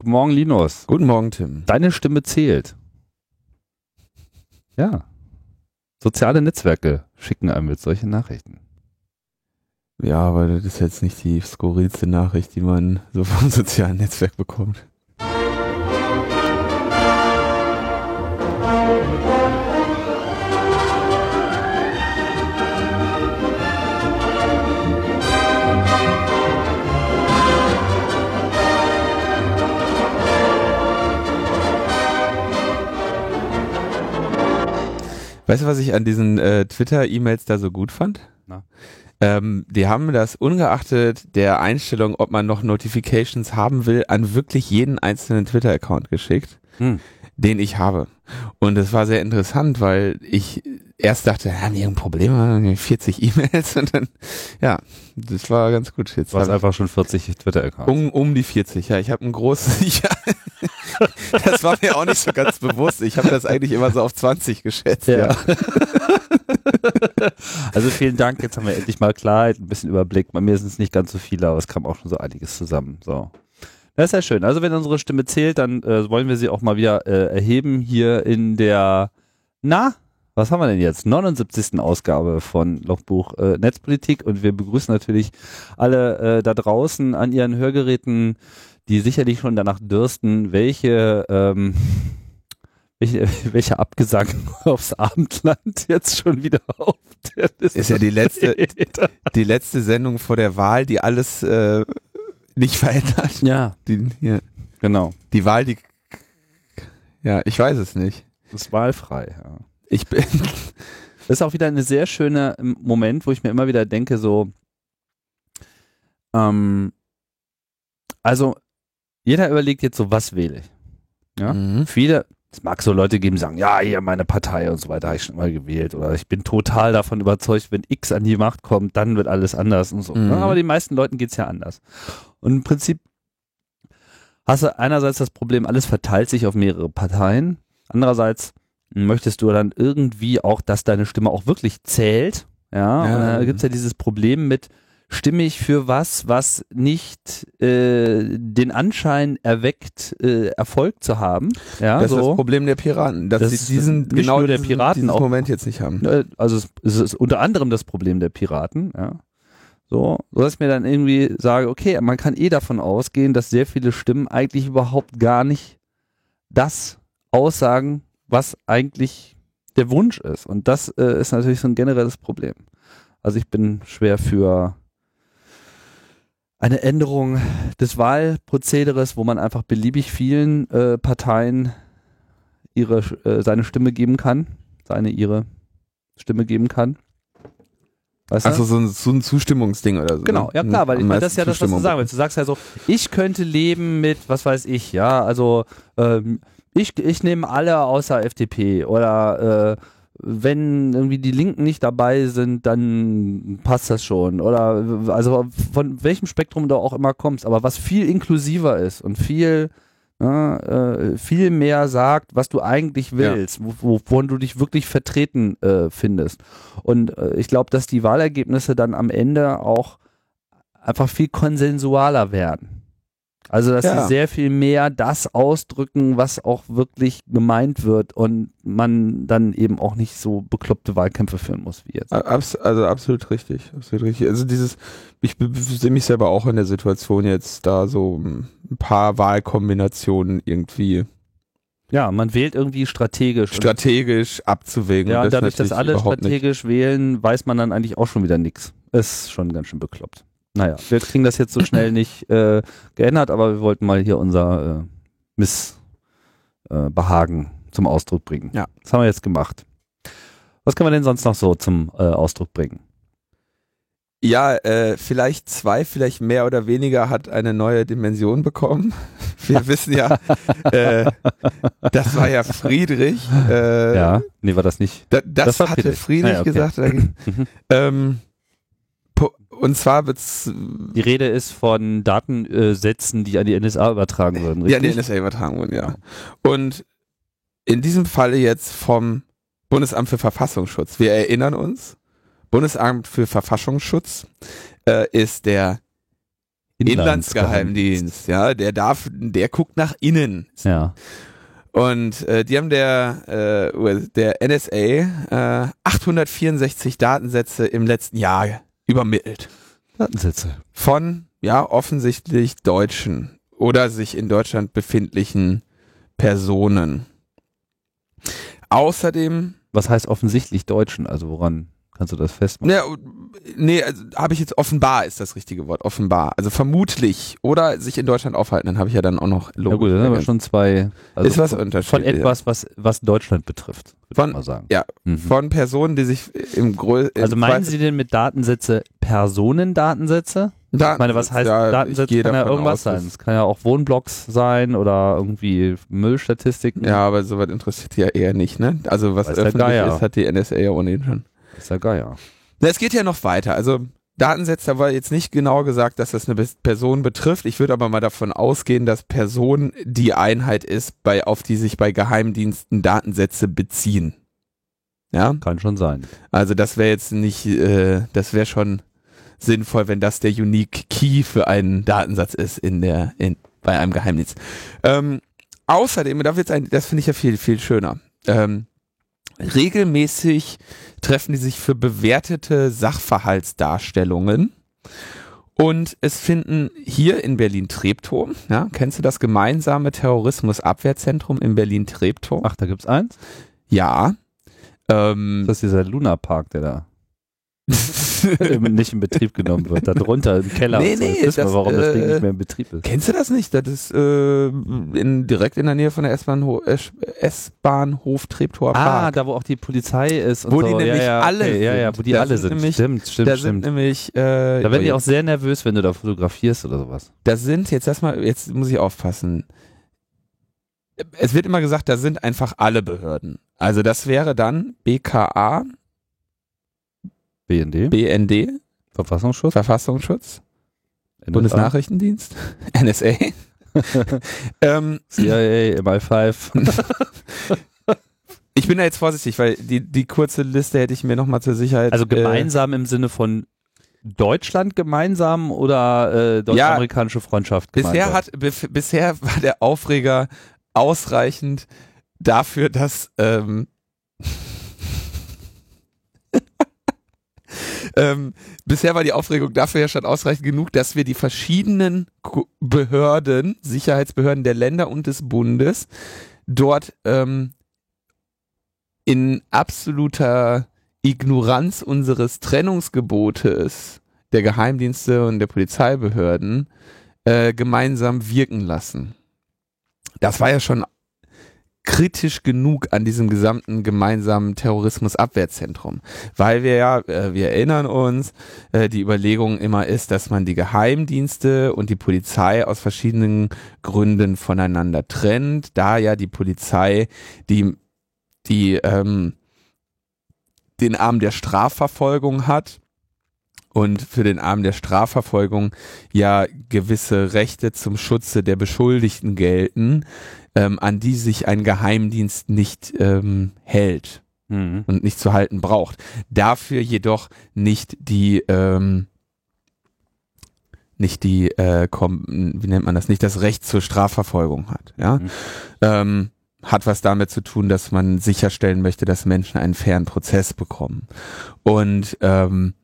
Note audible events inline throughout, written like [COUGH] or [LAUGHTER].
Guten Morgen, Linus. Guten Morgen, Tim. Deine Stimme zählt. Ja. Soziale Netzwerke schicken einem mit solchen Nachrichten. Ja, aber das ist jetzt nicht die skurrilste Nachricht, die man so vom [LAUGHS] sozialen Netzwerk bekommt. Weißt du, was ich an diesen äh, Twitter-E-Mails da so gut fand? Na? Ähm, die haben das ungeachtet der Einstellung, ob man noch Notifications haben will, an wirklich jeden einzelnen Twitter-Account geschickt, Hm. den ich habe. Und es war sehr interessant, weil ich erst dachte, ja, nie ein Problem, 40 [LAUGHS] E-Mails und dann, ja, das war ganz gut. Jetzt Du hast einfach schon 40 Twitter-Accounts. um, um die 40, ja. Ich habe ein großes, [LAUGHS] ja, das war mir auch nicht so ganz bewusst. Ich habe das eigentlich immer so auf 20 geschätzt, ja. [LAUGHS] also vielen Dank. Jetzt haben wir endlich mal Klarheit, ein bisschen Überblick. Bei mir sind es nicht ganz so viele, aber es kam auch schon so einiges zusammen. So. Das ist ja schön. Also wenn unsere Stimme zählt, dann äh, wollen wir sie auch mal wieder äh, erheben hier in der, na, was haben wir denn jetzt? 79. Ausgabe von Lochbuch äh, Netzpolitik und wir begrüßen natürlich alle äh, da draußen an ihren Hörgeräten, die sicherlich schon danach dürsten, welche ähm, welche, [LAUGHS] welcher Abgesang [LAUGHS] aufs Abendland jetzt schon wieder auf der Liste Ist ja die letzte, [LAUGHS] steht. die letzte Sendung vor der Wahl, die alles äh, nicht verändert. Ja, Die, hier, genau. die Wahl, die, ja, ich weiß es nicht. Das ist wahlfrei. Ja. Ich bin, [LAUGHS] Das ist auch wieder eine sehr schöne ähm, Moment, wo ich mir immer wieder denke, so, ähm, also jeder überlegt jetzt so, was wähle ich? Ja? Mhm. Viele, es mag so Leute geben, die sagen, ja, hier meine Partei und so weiter, habe ich schon mal gewählt oder ich bin total davon überzeugt, wenn X an die Macht kommt, dann wird alles anders und so. Mhm. Ne? Aber den meisten Leuten geht's ja anders. Und im Prinzip hast du einerseits das Problem, alles verteilt sich auf mehrere Parteien. Andererseits möchtest du dann irgendwie auch, dass deine Stimme auch wirklich zählt. Ja, Ja. und da gibt's ja dieses Problem mit, stimme ich für was, was nicht äh, den Anschein erweckt, äh, Erfolg zu haben. Ja, das ist so. das Problem der Piraten, dass Das sie ist diesen, genau der diesen, Piraten, diesen auch- Moment jetzt nicht haben. Äh, Also es, es ist unter anderem das Problem der Piraten, ja. So, so dass ich mir dann irgendwie sage, okay, man kann eh davon ausgehen, dass sehr viele Stimmen eigentlich überhaupt gar nicht das aussagen, was eigentlich der Wunsch ist. Und das äh, ist natürlich so ein generelles Problem. Also ich bin schwer für eine Änderung des Wahlprozederes, wo man einfach beliebig vielen äh, Parteien ihre äh, seine Stimme geben kann, seine ihre Stimme geben kann. Weißt? Achso, so ein, so ein Zustimmungsding oder so. Genau, ne? ja klar, weil ich meine, das ist ja das, was du sagen willst. Du sagst ja so, ich könnte leben mit, was weiß ich, ja, also ähm, ich, ich nehme alle außer FDP oder äh, wenn irgendwie die Linken nicht dabei sind, dann passt das schon. Oder also von welchem Spektrum du auch immer kommst, aber was viel inklusiver ist und viel ja, äh, viel mehr sagt, was du eigentlich willst, wo, wovon du dich wirklich vertreten äh, findest. Und äh, ich glaube, dass die Wahlergebnisse dann am Ende auch einfach viel konsensualer werden. Also, dass Ja. sie sehr viel mehr das ausdrücken, was auch wirklich gemeint wird und man dann eben auch nicht so bekloppte Wahlkämpfe führen muss wie jetzt. Abs also absolut richtig, absolut richtig. Also dieses, ich sehe mich selber auch in der Situation jetzt da so ein paar Wahlkombinationen irgendwie Ja, man wählt irgendwie strategisch. Strategisch abzuwägen. ja, und und dadurch, dass alle überhaupt nicht. strategisch wählen, weiß man dann eigentlich auch schon wieder nichts. Ist schon ganz schön bekloppt. Naja, wir kriegen das jetzt so schnell nicht äh, geändert, aber wir wollten mal hier unser äh, Missbehagen äh, zum Ausdruck bringen. Ja. Das haben wir jetzt gemacht. Was können wir denn sonst noch so zum äh, Ausdruck bringen? Ja, äh, vielleicht zwei, vielleicht mehr oder weniger hat eine neue Dimension bekommen. [LAUGHS] Wir wissen ja, [LAUGHS] äh, das war ja Friedrich. Äh, ja, nee, war das nicht. Da, das, Das hatte Friedrich. Friedrich Ah ja, okay. gesagt. [LAUGHS] Mhm. ähm, und zwar wird's Die Rede ist von Datensätzen, die an die NSA übertragen würden, ja, richtig? die NSA übertragen wurden, ja. Und in diesem Falle jetzt vom Bundesamt für Verfassungsschutz. Wir erinnern uns, Bundesamt für Verfassungsschutz äh, ist der Inlandsgeheimdienst, ja, der darf, der guckt nach innen. Ja. Und äh, die haben der, äh, der NSA äh, 864 Datensätze im letzten Jahr übermittelt. Datensätze. Von, ja, offensichtlich Deutschen oder sich in Deutschland befindlichen Personen. Außerdem. Was heißt offensichtlich Deutschen? Also woran kannst du das festmachen? Ne, nee, also habe ich jetzt offenbar ist das richtige Wort, offenbar. Also vermutlich oder sich in Deutschland aufhalten, dann habe ich ja dann auch noch Logo. Ja gut, dann haben wir schon zwei. Also ist was von, Unterschied. Von etwas, was, was Deutschland betrifft, von, mal sagen. Ja, mhm. von Personen, die sich im größten. Also meinen Sie denn mit Datensätze Personendatensätze? Daten, ich meine, was heißt ja, Datensätze? Kann ja irgendwas aus, sein. Es kann ja auch Wohnblocks sein oder irgendwie Müllstatistiken. Ja, aber sowas interessiert ja eher nicht, ne? Also was weiß öffentlich ist, hat die NSA ja ohnehin schon. Ist ja geil, ja. Na, es geht ja noch weiter. Also Datensätze, da war jetzt nicht genau gesagt, dass das eine Person betrifft. Ich würde aber mal davon ausgehen, dass Person die Einheit ist, bei, auf die sich bei Geheimdiensten Datensätze beziehen. Ja? Kann schon sein. Also das wäre jetzt nicht, äh, das wäre schon sinnvoll, wenn das der Unique Key für einen Datensatz ist in der, in, bei einem Geheimdienst. Ähm, außerdem, da wird's ein, das finde ich ja viel, viel schöner. Ähm, regelmäßig treffen die sich für bewertete Sachverhaltsdarstellungen. Und es finden hier in Berlin-Treptow, ja, kennst du das gemeinsame Terrorismusabwehrzentrum in Berlin-Treptow? Ach, da gibt's eins? Ja. Ähm, das ist dieser Luna Park, der da [LAUGHS] [LAUGHS] nicht in Betrieb genommen wird. Da drunter im Keller. Nee, nee, das, das, warum äh, das Ding nicht mehr in Betrieb ist. Kennst du das nicht? Das ist äh, in, direkt in der Nähe von der S-Bahnhof Treptower ah, Park. Ah, da wo auch die Polizei ist. Und wo so. die nämlich ja, ja, alle okay, Ja, ja, wo die da alle sind. Nämlich, stimmt, stimmt, da stimmt. Nämlich, äh, da werden die auch sehr nervös, wenn du da fotografierst oder sowas. Da sind, jetzt lass mal, jetzt muss ich aufpassen. Es wird immer gesagt, da sind einfach alle Behörden. Also das wäre dann BKA, BND, BND, Verfassungsschutz, Verfassungsschutz, NSA. Bundesnachrichtendienst, [LAUGHS] NSA, [LAUGHS] ähm, CIA, MI5. [LAUGHS] ich bin da jetzt vorsichtig, weil die, die kurze Liste hätte ich mir nochmal zur Sicherheit. Also gemeinsam äh, im Sinne von Deutschland gemeinsam oder äh, deutsch-amerikanische Freundschaft gemeinsam? Bisher, hat, bisher war der Aufreger ausreichend dafür, dass ähm, ähm, bisher war die Aufregung dafür ja schon ausreichend genug, dass wir die verschiedenen Behörden, Sicherheitsbehörden der Länder und des Bundes dort ähm, in absoluter Ignoranz unseres Trennungsgebotes der Geheimdienste und der Polizeibehörden äh, gemeinsam wirken lassen. Das war ja schon kritisch genug an diesem gesamten gemeinsamen Terrorismusabwehrzentrum, weil wir ja, äh, wir erinnern uns, äh, die Überlegung immer ist, dass man die Geheimdienste und die Polizei aus verschiedenen Gründen voneinander trennt, da ja die Polizei die die ähm, den Arm der Strafverfolgung hat und für den Arm der Strafverfolgung ja gewisse Rechte zum Schutze der Beschuldigten gelten, ähm, an die sich ein Geheimdienst nicht ähm, hält mhm. und nicht zu halten braucht. Dafür jedoch nicht die ähm, nicht die, äh, wie nennt man das, nicht das Recht zur Strafverfolgung hat. Ja, mhm. ähm, hat was damit zu tun, dass man sicherstellen möchte, dass Menschen einen fairen Prozess bekommen. Und ähm,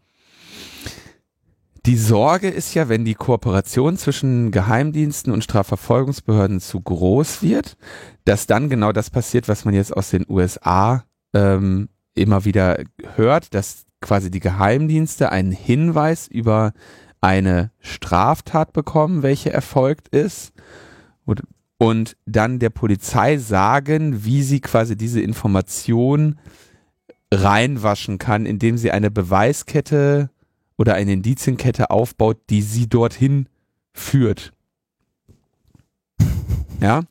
die Sorge ist ja, wenn die Kooperation zwischen Geheimdiensten und Strafverfolgungsbehörden zu groß wird, dass dann genau das passiert, was man jetzt aus den USA ähm, immer wieder hört, dass quasi die Geheimdienste einen Hinweis über eine Straftat bekommen, welche erfolgt ist. Und, und dann der Polizei sagen, wie sie quasi diese Information reinwaschen kann, indem sie eine Beweiskette oder eine Indizienkette aufbaut, die sie dorthin führt. [LAUGHS] ja.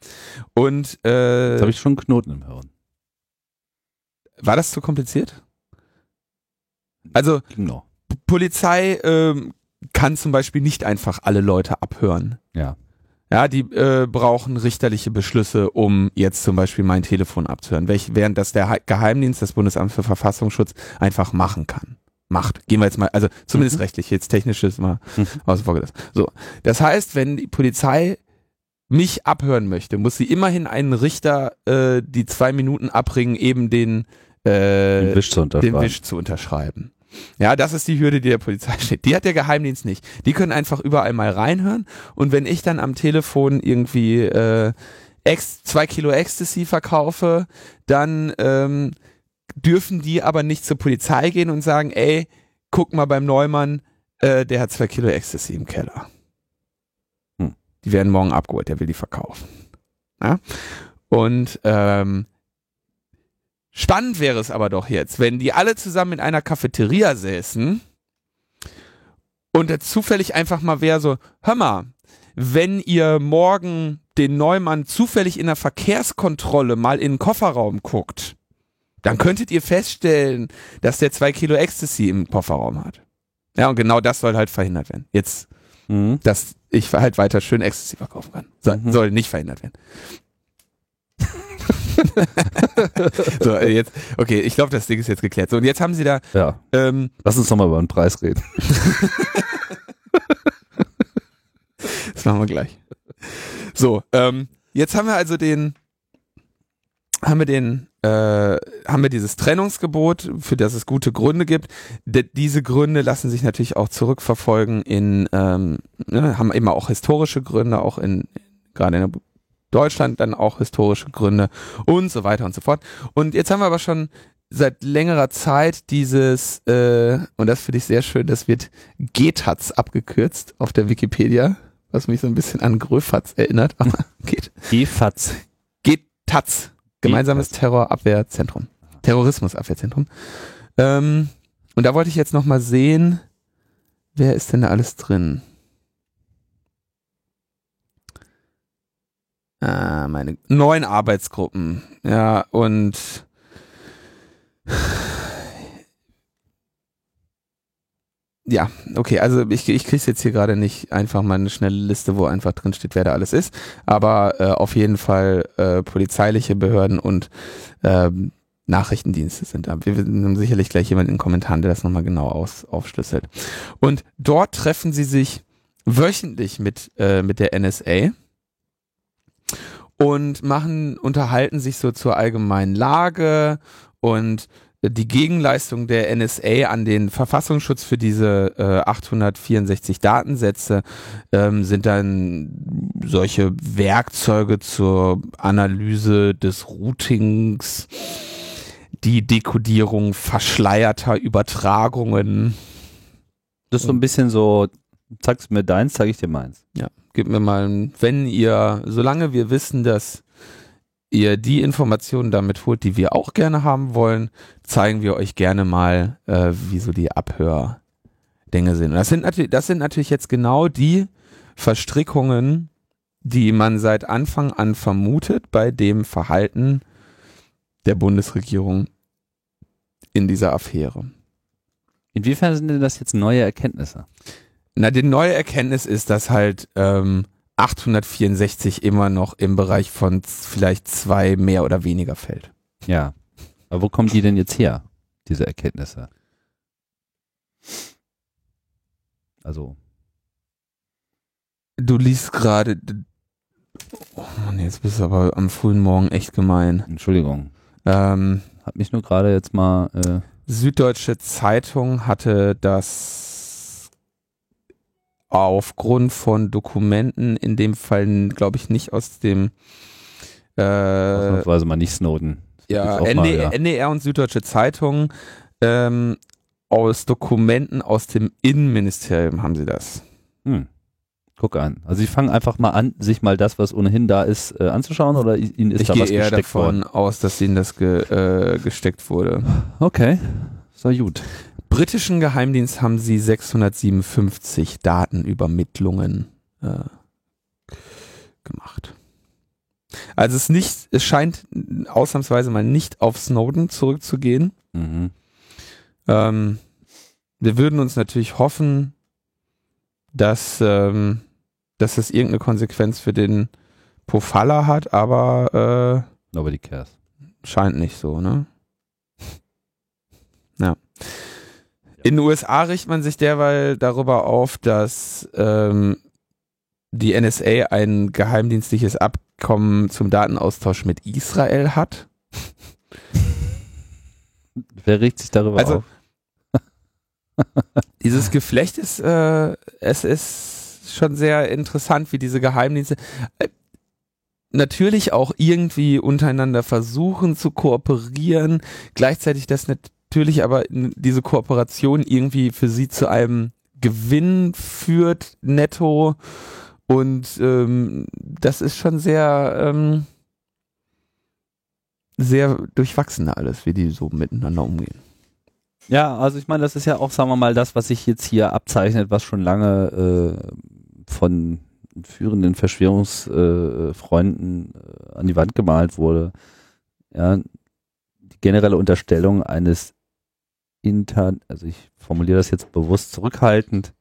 Und äh, Jetzt habe ich schon einen Knoten im Hirn. War das zu kompliziert? Also genau. Polizei ähm, kann zum Beispiel nicht einfach alle Leute abhören. Ja. Ja, die äh, brauchen richterliche Beschlüsse, um jetzt zum Beispiel mein Telefon abzuhören, welch, während das der Geheimdienst, das Bundesamt für Verfassungsschutz, einfach machen kann. Macht. Gehen wir jetzt mal, also zumindest Mhm. rechtlich, jetzt technisch ist mal Mhm. außen vor gelassen. So, das heißt, wenn die Polizei mich abhören möchte, muss sie immerhin einen Richter äh, die zwei Minuten abbringen, eben den, äh, Den Wisch zu den unterschreiben. Wisch zu unterschreiben. Ja, das ist die Hürde, die der Polizei [LAUGHS] steht. Die hat der Geheimdienst nicht. Die können einfach überall mal reinhören und wenn ich dann am Telefon irgendwie äh, Ex zwei Kilo Ecstasy verkaufe, dann ähm, dürfen die aber nicht zur Polizei gehen und sagen, ey, guck mal beim Neumann, äh, der hat zwei Kilo Ecstasy im Keller. Hm. Die werden morgen abgeholt, der will die verkaufen. Ja? Und ähm, spannend wäre es aber doch jetzt, wenn die alle zusammen in einer Cafeteria säßen und zufällig einfach mal wäre so, hör mal, wenn ihr morgen den Neumann zufällig in der Verkehrskontrolle mal in den Kofferraum guckt, dann könntet ihr feststellen, dass der zwei Kilo Ecstasy im Kofferraum hat. Ja, und genau das soll halt verhindert werden. Jetzt, Mhm. dass ich halt weiter schön Ecstasy verkaufen kann. Soll, Mhm. soll nicht verhindert werden. [LAUGHS] so, äh, jetzt, okay, ich glaube, das Ding ist jetzt geklärt. So, und jetzt haben sie da, Ja, ähm, lass uns nochmal über den Preis reden. [LAUGHS] Das machen wir gleich. So, ähm, jetzt haben wir also den, haben wir den, äh, haben wir dieses Trennungsgebot, für das es gute Gründe gibt. D diese Gründe lassen sich natürlich auch zurückverfolgen in, ähm, ne, haben immer auch historische Gründe, auch in, gerade in Deutschland dann auch historische Gründe und so weiter und so fort. Und jetzt haben wir aber schon seit längerer Zeit dieses, äh, und das finde ich sehr schön, das wird GTAZ abgekürzt auf der Wikipedia, was mich so ein bisschen an Gröfatz erinnert, aber geht. GFATS. GTAZ, gemeinsames. Terrorabwehrzentrum, Terrorismusabwehrzentrum. Ähm, und da wollte ich jetzt noch mal sehen, wer ist denn da alles drin? Ah, meine neun Arbeitsgruppen, ja, und ja, okay, also ich, ich krieg's jetzt hier gerade nicht einfach mal eine schnelle Liste, wo einfach drin steht, wer da alles ist, aber äh, auf jeden Fall äh, polizeiliche Behörden und ähm, Nachrichtendienste sind da. Wir haben sicherlich gleich jemand in den Kommentaren, der das nochmal genau aus, aufschlüsselt. Und dort treffen sie sich wöchentlich mit, äh, mit der NSA und machen, unterhalten sich so zur allgemeinen Lage und die Gegenleistung der NSA an den Verfassungsschutz für diese äh, 864 Datensätze ähm, sind dann solche Werkzeuge zur Analyse des Routings, die Dekodierung verschleierter Übertragungen. Das ist so ein bisschen so, zeigst mir deins, zeige ich dir meins. Gib mir mal, wenn ihr, solange wir wissen, dass ihr die Informationen damit holt, die wir auch gerne haben wollen, zeigen wir euch gerne mal, äh, wie so die Abhördinge sind. Und das sind natürlich, das sind natürlich jetzt genau die Verstrickungen, die man seit Anfang an vermutet bei dem Verhalten der Bundesregierung in dieser Affäre. Inwiefern sind denn das jetzt neue Erkenntnisse? Na, die neue Erkenntnis ist, dass halt ähm, 864 immer noch im Bereich von vielleicht zwei mehr oder weniger fällt. Ja. Aber wo kommen die denn jetzt her, diese Erkenntnisse? Also, Du liest gerade. Oh Mann, jetzt bist du aber am frühen Morgen echt gemein. Entschuldigung. Ähm, Hat mich nur gerade jetzt mal, äh, Süddeutsche Zeitung hatte das aufgrund von Dokumenten, in dem Fall glaube ich nicht aus dem äh, ausnahmsweise mal nicht Snowden. Ja, auch mal, NDR, ja. NDR und Süddeutsche Zeitung ähm, aus Dokumenten aus dem Innenministerium haben sie das. Hm. Guck an. Also sie fangen einfach mal an, sich mal das, was ohnehin da ist, äh, anzuschauen oder ihnen ist ich da gehe was eher gesteckt davon worden? aus, dass ihnen das ge, äh, gesteckt wurde. Okay. So gut. Britischen Geheimdienst haben sie 657 Datenübermittlungen äh, gemacht. Also es nicht, es scheint ausnahmsweise mal nicht auf Snowden zurückzugehen. Mhm. Ähm, wir würden uns natürlich hoffen, dass, ähm, dass das irgendeine Konsequenz für den Pofalla hat, aber Nobody cares. äh, scheint nicht so, ne? Ja, In den USA richtet man sich derweil darüber auf, dass ähm, die NSA ein geheimdienstliches Abkommen zum Datenaustausch mit Israel hat. [LAUGHS] Wer regt sich darüber Also, auf? [LAUGHS] Dieses Geflecht ist, äh, es ist schon sehr interessant, wie diese Geheimdienste äh, natürlich auch irgendwie untereinander versuchen zu kooperieren, gleichzeitig das natürlich aber diese Kooperation irgendwie für sie zu einem Gewinn führt, netto. Und ähm, das ist schon sehr, ähm, sehr durchwachsen alles, wie die so miteinander umgehen. Ja, also ich meine, das ist ja auch, sagen wir mal, das, was sich jetzt hier abzeichnet, was schon lange äh, von führenden Verschwörungsfreunden äh, äh, an die Wand gemalt wurde. Ja, die generelle Unterstellung eines intern, also ich formuliere das jetzt bewusst zurückhaltend,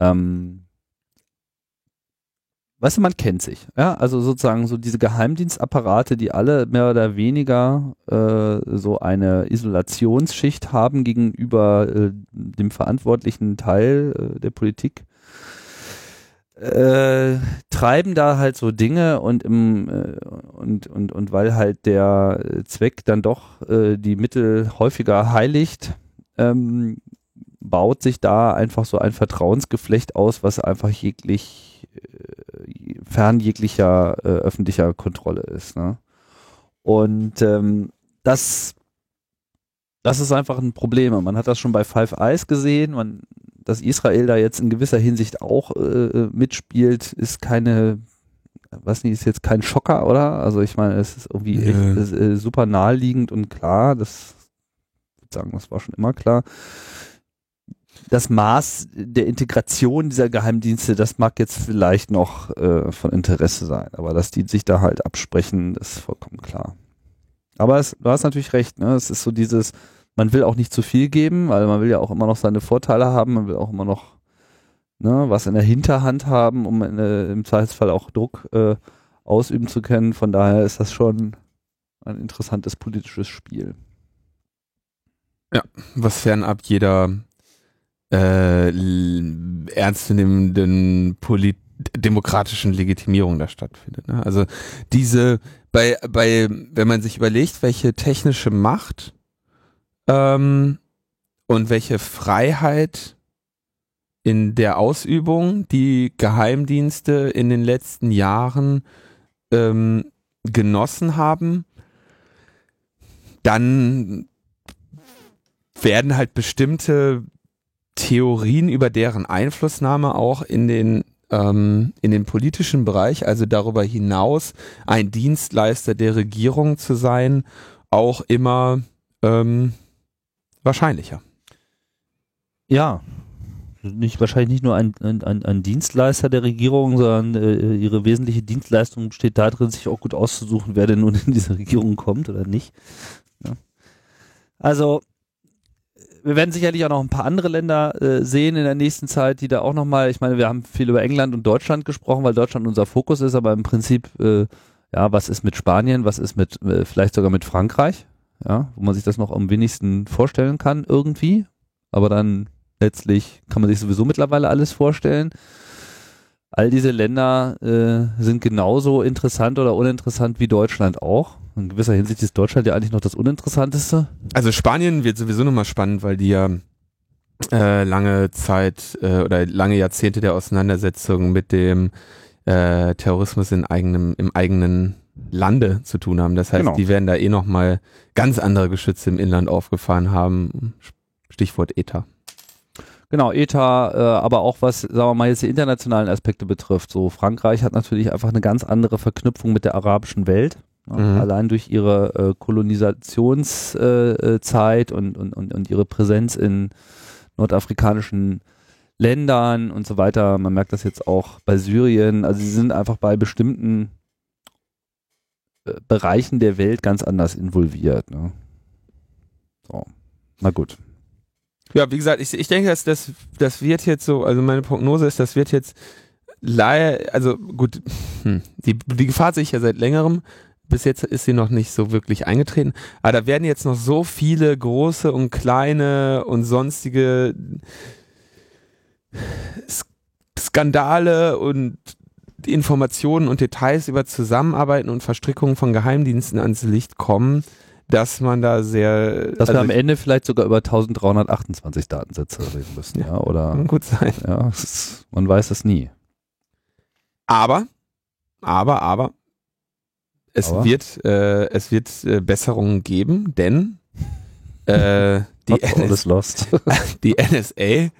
ähm, weißt du, man kennt sich, ja, also sozusagen so diese Geheimdienstapparate, die alle mehr oder weniger äh, so eine Isolationsschicht haben gegenüber äh, dem verantwortlichen Teil äh, der Politik, äh, treiben da halt so Dinge und im äh, und und und weil halt der äh, Zweck dann doch äh, die Mittel häufiger heiligt, ähm, baut sich da einfach so ein Vertrauensgeflecht aus, was einfach jeglich äh, fern jeglicher äh, öffentlicher Kontrolle ist. Ne? Und ähm, das das ist einfach ein Problem. Man hat das schon bei Five Eyes gesehen. Man, dass Israel da jetzt in gewisser Hinsicht auch äh, mitspielt, ist keine, was nicht, ist jetzt kein Schocker, oder? Also ich meine, es ist irgendwie Nö. echt, ist, äh, super naheliegend und klar. Das ich würde sagen, das war schon immer klar. Das Maß der Integration dieser Geheimdienste, das mag jetzt vielleicht noch äh, von Interesse sein, aber dass die sich da halt absprechen, ist vollkommen klar. Aber es, du hast natürlich recht, ne? Es ist so dieses, man will auch nicht zu viel geben, weil man will ja auch immer noch seine Vorteile haben, man will auch immer noch ne, was in der Hinterhand haben, um in, äh, im Zweifelsfall auch Druck äh, ausüben zu können. Von daher ist das schon ein interessantes politisches Spiel. was fernab jeder äh, ernstzunehmenden polit demokratischen Legitimierung da stattfindet. Ne? Also diese, bei, bei, wenn man sich überlegt, welche technische Macht ähm, und welche Freiheit in der Ausübung die Geheimdienste in den letzten Jahren ähm, genossen haben, dann werden halt bestimmte Theorien über deren Einflussnahme auch in den ähm, in den politischen Bereich, also darüber hinaus ein Dienstleister der Regierung zu sein, auch immer ähm, wahrscheinlicher. Ja, nicht wahrscheinlich nicht nur ein, ein, ein- Dienstleister der Regierung, sondern äh, ihre wesentliche Dienstleistung besteht darin, sich auch gut auszusuchen, wer denn nun in diese Regierung kommt oder nicht. Ja. Also wir werden sicherlich auch noch ein paar andere Länder äh, sehen in der nächsten Zeit, die da auch nochmal, ich meine, wir haben viel über England und Deutschland gesprochen, weil Deutschland unser Fokus ist, aber im Prinzip, äh, ja, was ist mit Spanien, was ist mit, äh, vielleicht sogar mit Frankreich, ja, wo man sich das noch am wenigsten vorstellen kann irgendwie, aber dann letztlich kann man sich sowieso mittlerweile alles vorstellen. All diese Länder äh, sind genauso interessant oder uninteressant wie Deutschland auch. In gewisser Hinsicht ist Deutschland ja eigentlich noch das Uninteressanteste. Also Spanien wird sowieso nochmal spannend, weil die ja äh, lange Zeit äh, oder lange Jahrzehnte der Auseinandersetzung mit dem äh, Terrorismus in eigenem, im eigenen Lande zu tun haben. Das heißt, Genau. die werden da eh nochmal ganz andere Geschütze im Inland aufgefahren haben. Stichwort ETA. Genau, ETA, äh, aber auch was, sagen wir mal, jetzt die internationalen Aspekte betrifft. So, Frankreich hat natürlich einfach eine ganz andere Verknüpfung mit der arabischen Welt. Ja, Mhm. Allein durch ihre äh, Kolonisationszeit äh, und, und, und, und ihre Präsenz in nordafrikanischen Ländern und so weiter. Man merkt das jetzt auch bei Syrien. Also sie sind einfach bei bestimmten Bereichen der Welt ganz anders involviert. Ne? So, na gut. Ja, wie gesagt, ich, ich denke, dass das, das wird jetzt so, also meine Prognose ist, das wird jetzt leider, also gut, hm, die, die Gefahr sehe ich ja seit längerem. bis jetzt ist sie noch nicht so wirklich eingetreten. Aber da werden jetzt noch so viele große und kleine und sonstige Skandale und Informationen und Details über Zusammenarbeiten und Verstrickungen von Geheimdiensten ans Licht kommen, dass man da sehr. Dass also wir am Ende vielleicht sogar über 1328 Datensätze reden müssen, ja, ja oder? Kann [LAUGHS] gut sein. Ja, ist, man weiß es nie. Aber, aber, aber, es aber? wird, äh, es wird äh, Besserungen geben, denn [LAUGHS] äh, die, NS [LAUGHS] die NSA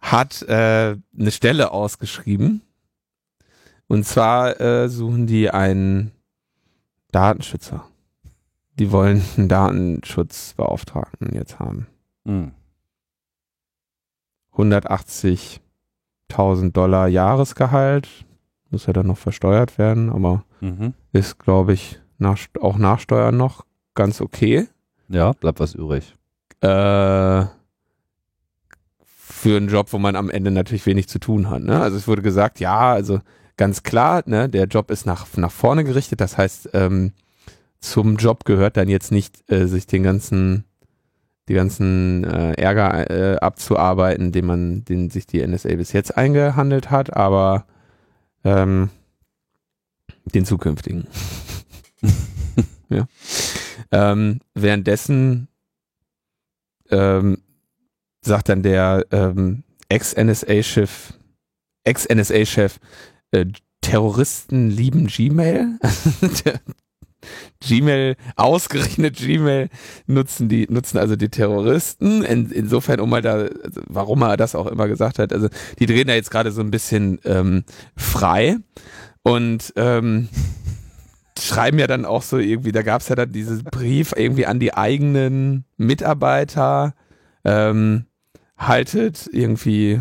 hat äh, eine Stelle ausgeschrieben. Und zwar äh, suchen die einen Datenschützer. Die wollen einen Datenschutzbeauftragten jetzt haben. Hm. 180.000 Dollar Jahresgehalt. Muss ja dann noch versteuert werden, aber mhm. ist, glaube ich, nach, auch nach Steuern noch ganz okay. Ja, bleibt was übrig. Äh, für einen Job, wo man am Ende natürlich wenig zu tun hat. Ne? Also es wurde gesagt, ja, also ganz klar, ne, der Job ist nach, nach vorne gerichtet. Das heißt, ähm, zum Job gehört dann jetzt nicht, äh, sich den ganzen, die ganzen äh, Ärger äh, abzuarbeiten, den man, den sich die NSA bis jetzt eingehandelt hat, aber ähm, den zukünftigen. [LAUGHS] ja. Ähm, währenddessen ähm, sagt dann der ähm, Ex-NSA-Chef, Ex-NSA-Chef, äh, Terroristen lieben Gmail. [LAUGHS] Gmail, ausgerechnet Gmail nutzen die, nutzen also die Terroristen. In, insofern, um mal da, also warum er das auch immer gesagt hat, also die drehen da jetzt gerade so ein bisschen ähm, frei und ähm, schreiben ja dann auch so irgendwie, da gab es ja dann diesen Brief irgendwie an die eigenen Mitarbeiter, ähm, haltet irgendwie,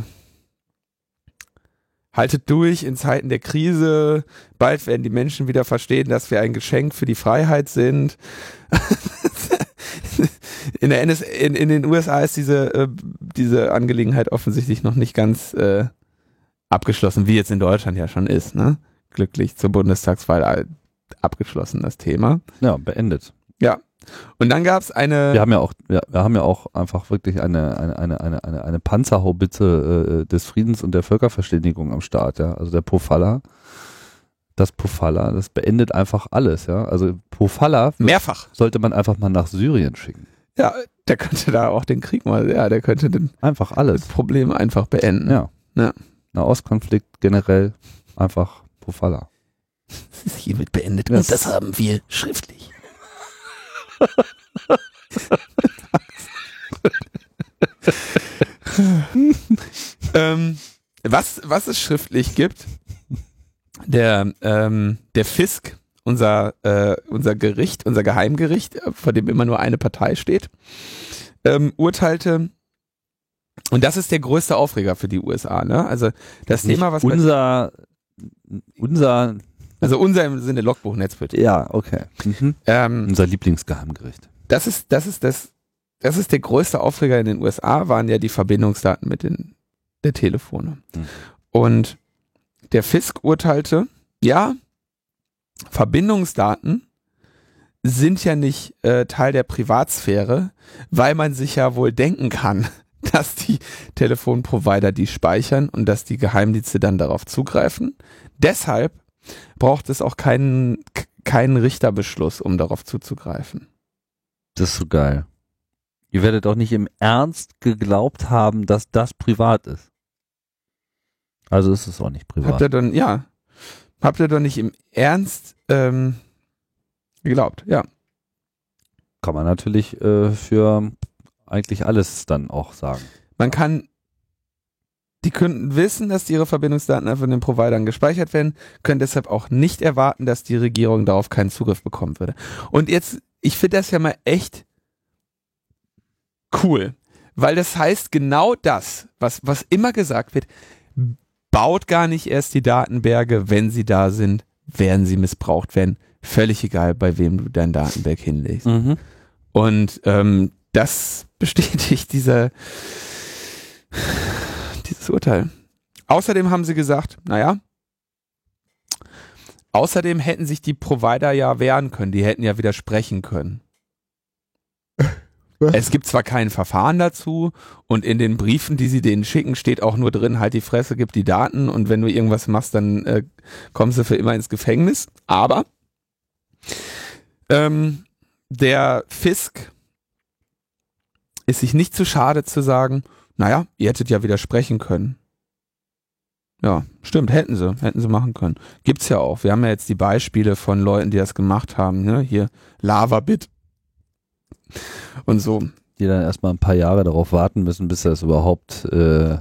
haltet durch in Zeiten der Krise. Bald werden die Menschen wieder verstehen, dass wir ein Geschenk für die Freiheit sind. [LAUGHS] in, der NS in, in den USA ist diese, äh, diese Angelegenheit offensichtlich noch nicht ganz äh, abgeschlossen, wie jetzt in Deutschland ja schon ist. Ne? Glücklich zur Bundestagswahl abgeschlossen, das Thema. Ja, beendet. Ja, und dann gab es eine. Wir haben ja auch, wir, wir, haben ja auch einfach wirklich eine, eine, eine, eine, eine, eine Panzerhaubitze äh, des Friedens und der Völkerverständigung am Start, ja. Also der Pofalla. Das Pofalla, das beendet einfach alles, ja. Also Pofalla mehrfach sollte man einfach mal nach Syrien schicken. Ja, der könnte da auch den Krieg mal, ja, der könnte den einfach alles Problem einfach beenden. Ja. ja. Nahostkonflikt generell einfach Pofalla. Das [LAUGHS] ist hiermit beendet das und das haben wir schriftlich. Ähm, was, was es schriftlich gibt, der, ähm, der Fisk, unser, äh, unser Gericht, unser Geheimgericht, vor dem immer nur eine Partei steht, ähm, urteilte, und das ist der größte Aufreger für die USA, ne? Also das Nicht Thema, was unser, unser also unser im Sinne Logbuch Netzpolitik. Ja, okay. Mhm. Ähm, unser Lieblingsgeheimgericht. Das ist, das ist das, das ist der größte Aufreger in den USA, waren ja die Verbindungsdaten mit den, der Telefone. Mhm. Und der Fisk urteilte, ja, Verbindungsdaten sind ja nicht äh, Teil der Privatsphäre, weil man sich ja wohl denken kann, [LAUGHS] dass die Telefonprovider die speichern und dass die Geheimdienste dann darauf zugreifen. Deshalb braucht es auch keinen, keinen Richterbeschluss, um darauf zuzugreifen. Das ist so geil. Ihr werdet auch nicht im Ernst geglaubt haben, dass das privat ist. Also ist es auch nicht privat. Habt ihr dann, ja, habt ihr doch nicht im Ernst ähm, geglaubt, ja. Kann man natürlich äh, für eigentlich alles dann auch sagen. Man kann die könnten wissen, dass ihre Verbindungsdaten von den Providern gespeichert werden, können deshalb auch nicht erwarten, dass die Regierung darauf keinen Zugriff bekommen würde. Und jetzt, ich finde das ja mal echt cool, weil das heißt genau das, was, was immer gesagt wird, baut gar nicht erst die Datenberge, wenn sie da sind, werden sie missbraucht werden. Völlig egal, bei wem du dein Datenberg hinlegst. Mhm. Und ähm, das [LAUGHS] bestätigt dieser dieses Urteil. Außerdem haben sie gesagt, naja, Außerdem hätten sich die Provider ja wehren können, die hätten ja widersprechen können. Es gibt zwar kein Verfahren dazu und in den Briefen, die sie denen schicken, steht auch nur drin, halt die Fresse, gib die Daten und wenn du irgendwas machst, dann äh, kommst du für immer ins Gefängnis. Aber ähm, der Fisk ist sich nicht zu schade zu sagen, naja, ihr hättet ja widersprechen können. Ja, stimmt, hätten sie, hätten sie machen können. Gibt's ja auch. Wir haben ja jetzt die Beispiele von Leuten, die das gemacht haben, ne? Hier Lava-Bit und so. Die dann erstmal ein paar Jahre darauf warten müssen, bis sie das überhaupt, äh,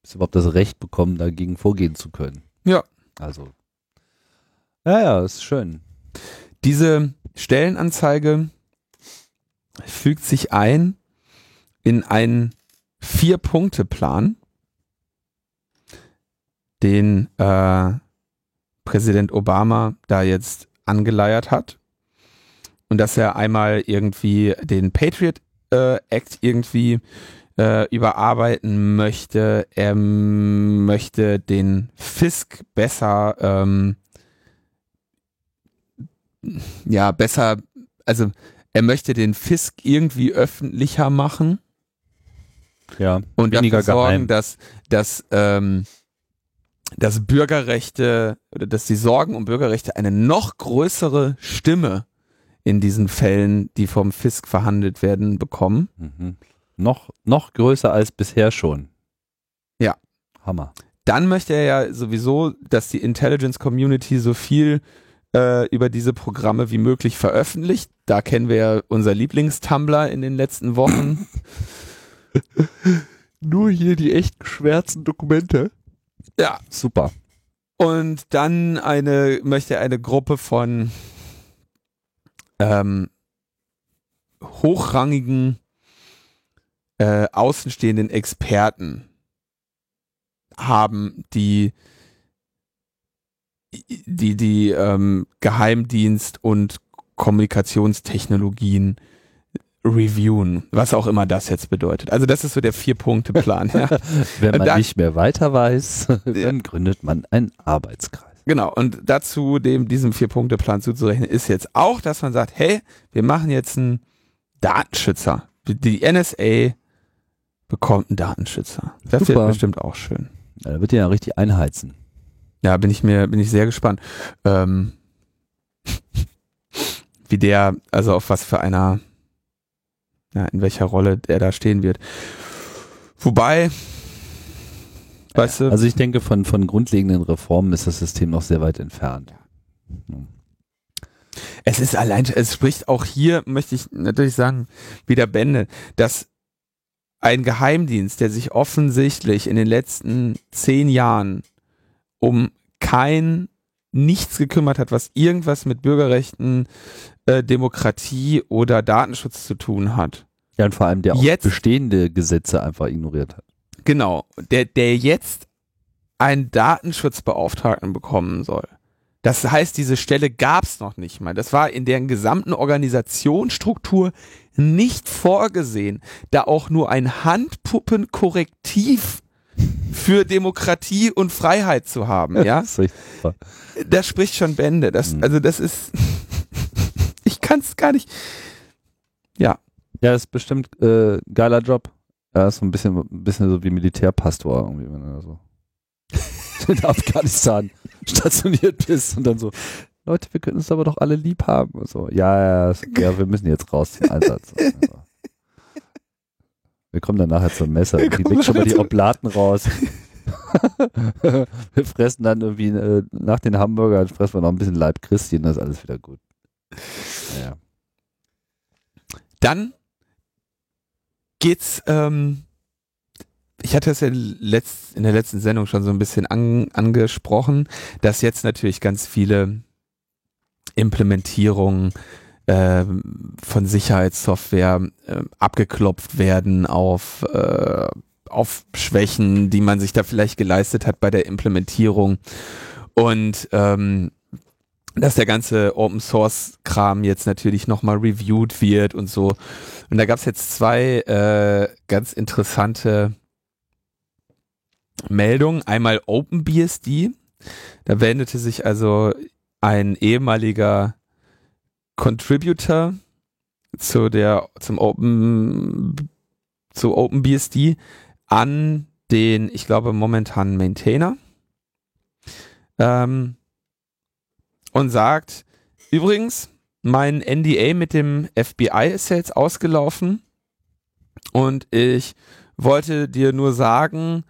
bis sie überhaupt das Recht bekommen, dagegen vorgehen zu können. Ja. Also. Ja, ja, ist schön. Diese Stellenanzeige fügt sich ein in einen Vier-Punkte-Plan, den äh, Präsident Obama da jetzt angeleiert hat. Und dass er einmal irgendwie den Patriot äh, Act irgendwie äh, überarbeiten möchte. Er möchte den Fisk besser, ähm, ja, besser, also er möchte den Fisk irgendwie öffentlicher machen. Ja, und weniger dafür sorgen, geheim. dass, dass, ähm, dass Bürgerrechte oder dass die Sorgen um Bürgerrechte eine noch größere Stimme in diesen Fällen, die vom Fisk verhandelt werden, bekommen. Mhm. Noch, noch größer als bisher schon. Ja. Hammer. Dann möchte er ja sowieso, dass die Intelligence Community so viel äh, über diese Programme wie möglich veröffentlicht. Da kennen wir ja unser Lieblingstumblr in den letzten Wochen. [LAUGHS] [LAUGHS] Nur hier die echt geschwärzten Dokumente. Ja. Super. Und dann eine, möchte eine Gruppe von ähm, hochrangigen äh, außenstehenden Experten haben, die die die ähm, Geheimdienst und Kommunikationstechnologien reviewen, was auch immer das jetzt bedeutet. Also das ist so der Vier-Punkte-Plan. ja. [LAUGHS] Wenn man Da- nicht mehr weiter weiß, [LAUGHS] dann gründet man einen Arbeitskreis. Genau, und dazu dem diesem Vier-Punkte-Plan zuzurechnen ist jetzt auch, dass man sagt, hey, wir machen jetzt einen Datenschützer. Die NSA bekommt einen Datenschützer. Das wird Super. bestimmt auch schön. Ja, da wird die ja richtig einheizen. Ja, bin ich mir, bin ich sehr gespannt. Ähm, [LAUGHS] wie der, also auf was für einer, ja, in welcher Rolle der da stehen wird. Wobei, weißt du, Also ich denke, von, von grundlegenden Reformen ist das System noch sehr weit entfernt. Es ist allein, es spricht auch hier, möchte ich natürlich sagen, wieder Bände, dass ein Geheimdienst, der sich offensichtlich in den letzten zehn Jahren um kein nichts gekümmert hat, was irgendwas mit Bürgerrechten, äh, Demokratie oder Datenschutz zu tun hat. Ja, und vor allem der auch Jetzt- bestehende Gesetze einfach ignoriert hat. Genau, der, der jetzt einen Datenschutzbeauftragten bekommen soll. Das heißt, diese Stelle gab es noch nicht mal. Das war in deren gesamten Organisationsstruktur nicht vorgesehen, da auch nur ein Handpuppenkorrektiv für Demokratie und Freiheit zu haben. [LAUGHS] Ja, Das das spricht schon Bände. Das, Mhm. also das ist, ich kann es gar nicht. Ja, ist bestimmt äh, geiler Job. Ja, ist so ein bisschen, ein bisschen so wie Militärpastor irgendwie, wenn du so [LAUGHS] in Afghanistan stationiert bist und dann so, Leute, wir können uns aber doch alle lieb haben. Und so, ja, ja, ja, wir müssen jetzt raus zum Einsatz. Also. Wir kommen dann nachher zum Messer. Wir Die legt schon mal die [LAUGHS] Oblaten raus. [LAUGHS] wir fressen dann irgendwie äh, nach den Hamburgern fressen wir noch ein bisschen Leib Christi und dann ist alles wieder gut. Ja. Dann geht's, ähm, ich hatte es ja in der letzten Sendung schon so ein bisschen an, angesprochen, dass jetzt natürlich ganz viele Implementierungen ähm, von Sicherheitssoftware ähm, abgeklopft werden auf, äh, auf Schwächen, die man sich da vielleicht geleistet hat bei der Implementierung. Und ähm, dass der ganze Open Source Kram jetzt natürlich nochmal reviewed wird und so. Und da gab es jetzt zwei äh, ganz interessante Meldungen. Einmal OpenBSD. Da wendete sich also ein ehemaliger Contributor zu der zum Open zu OpenBSD an den, ich glaube, momentanen Maintainer ähm, und sagt, übrigens, mein NDA mit dem FBI ist jetzt ausgelaufen und ich wollte dir nur sagen,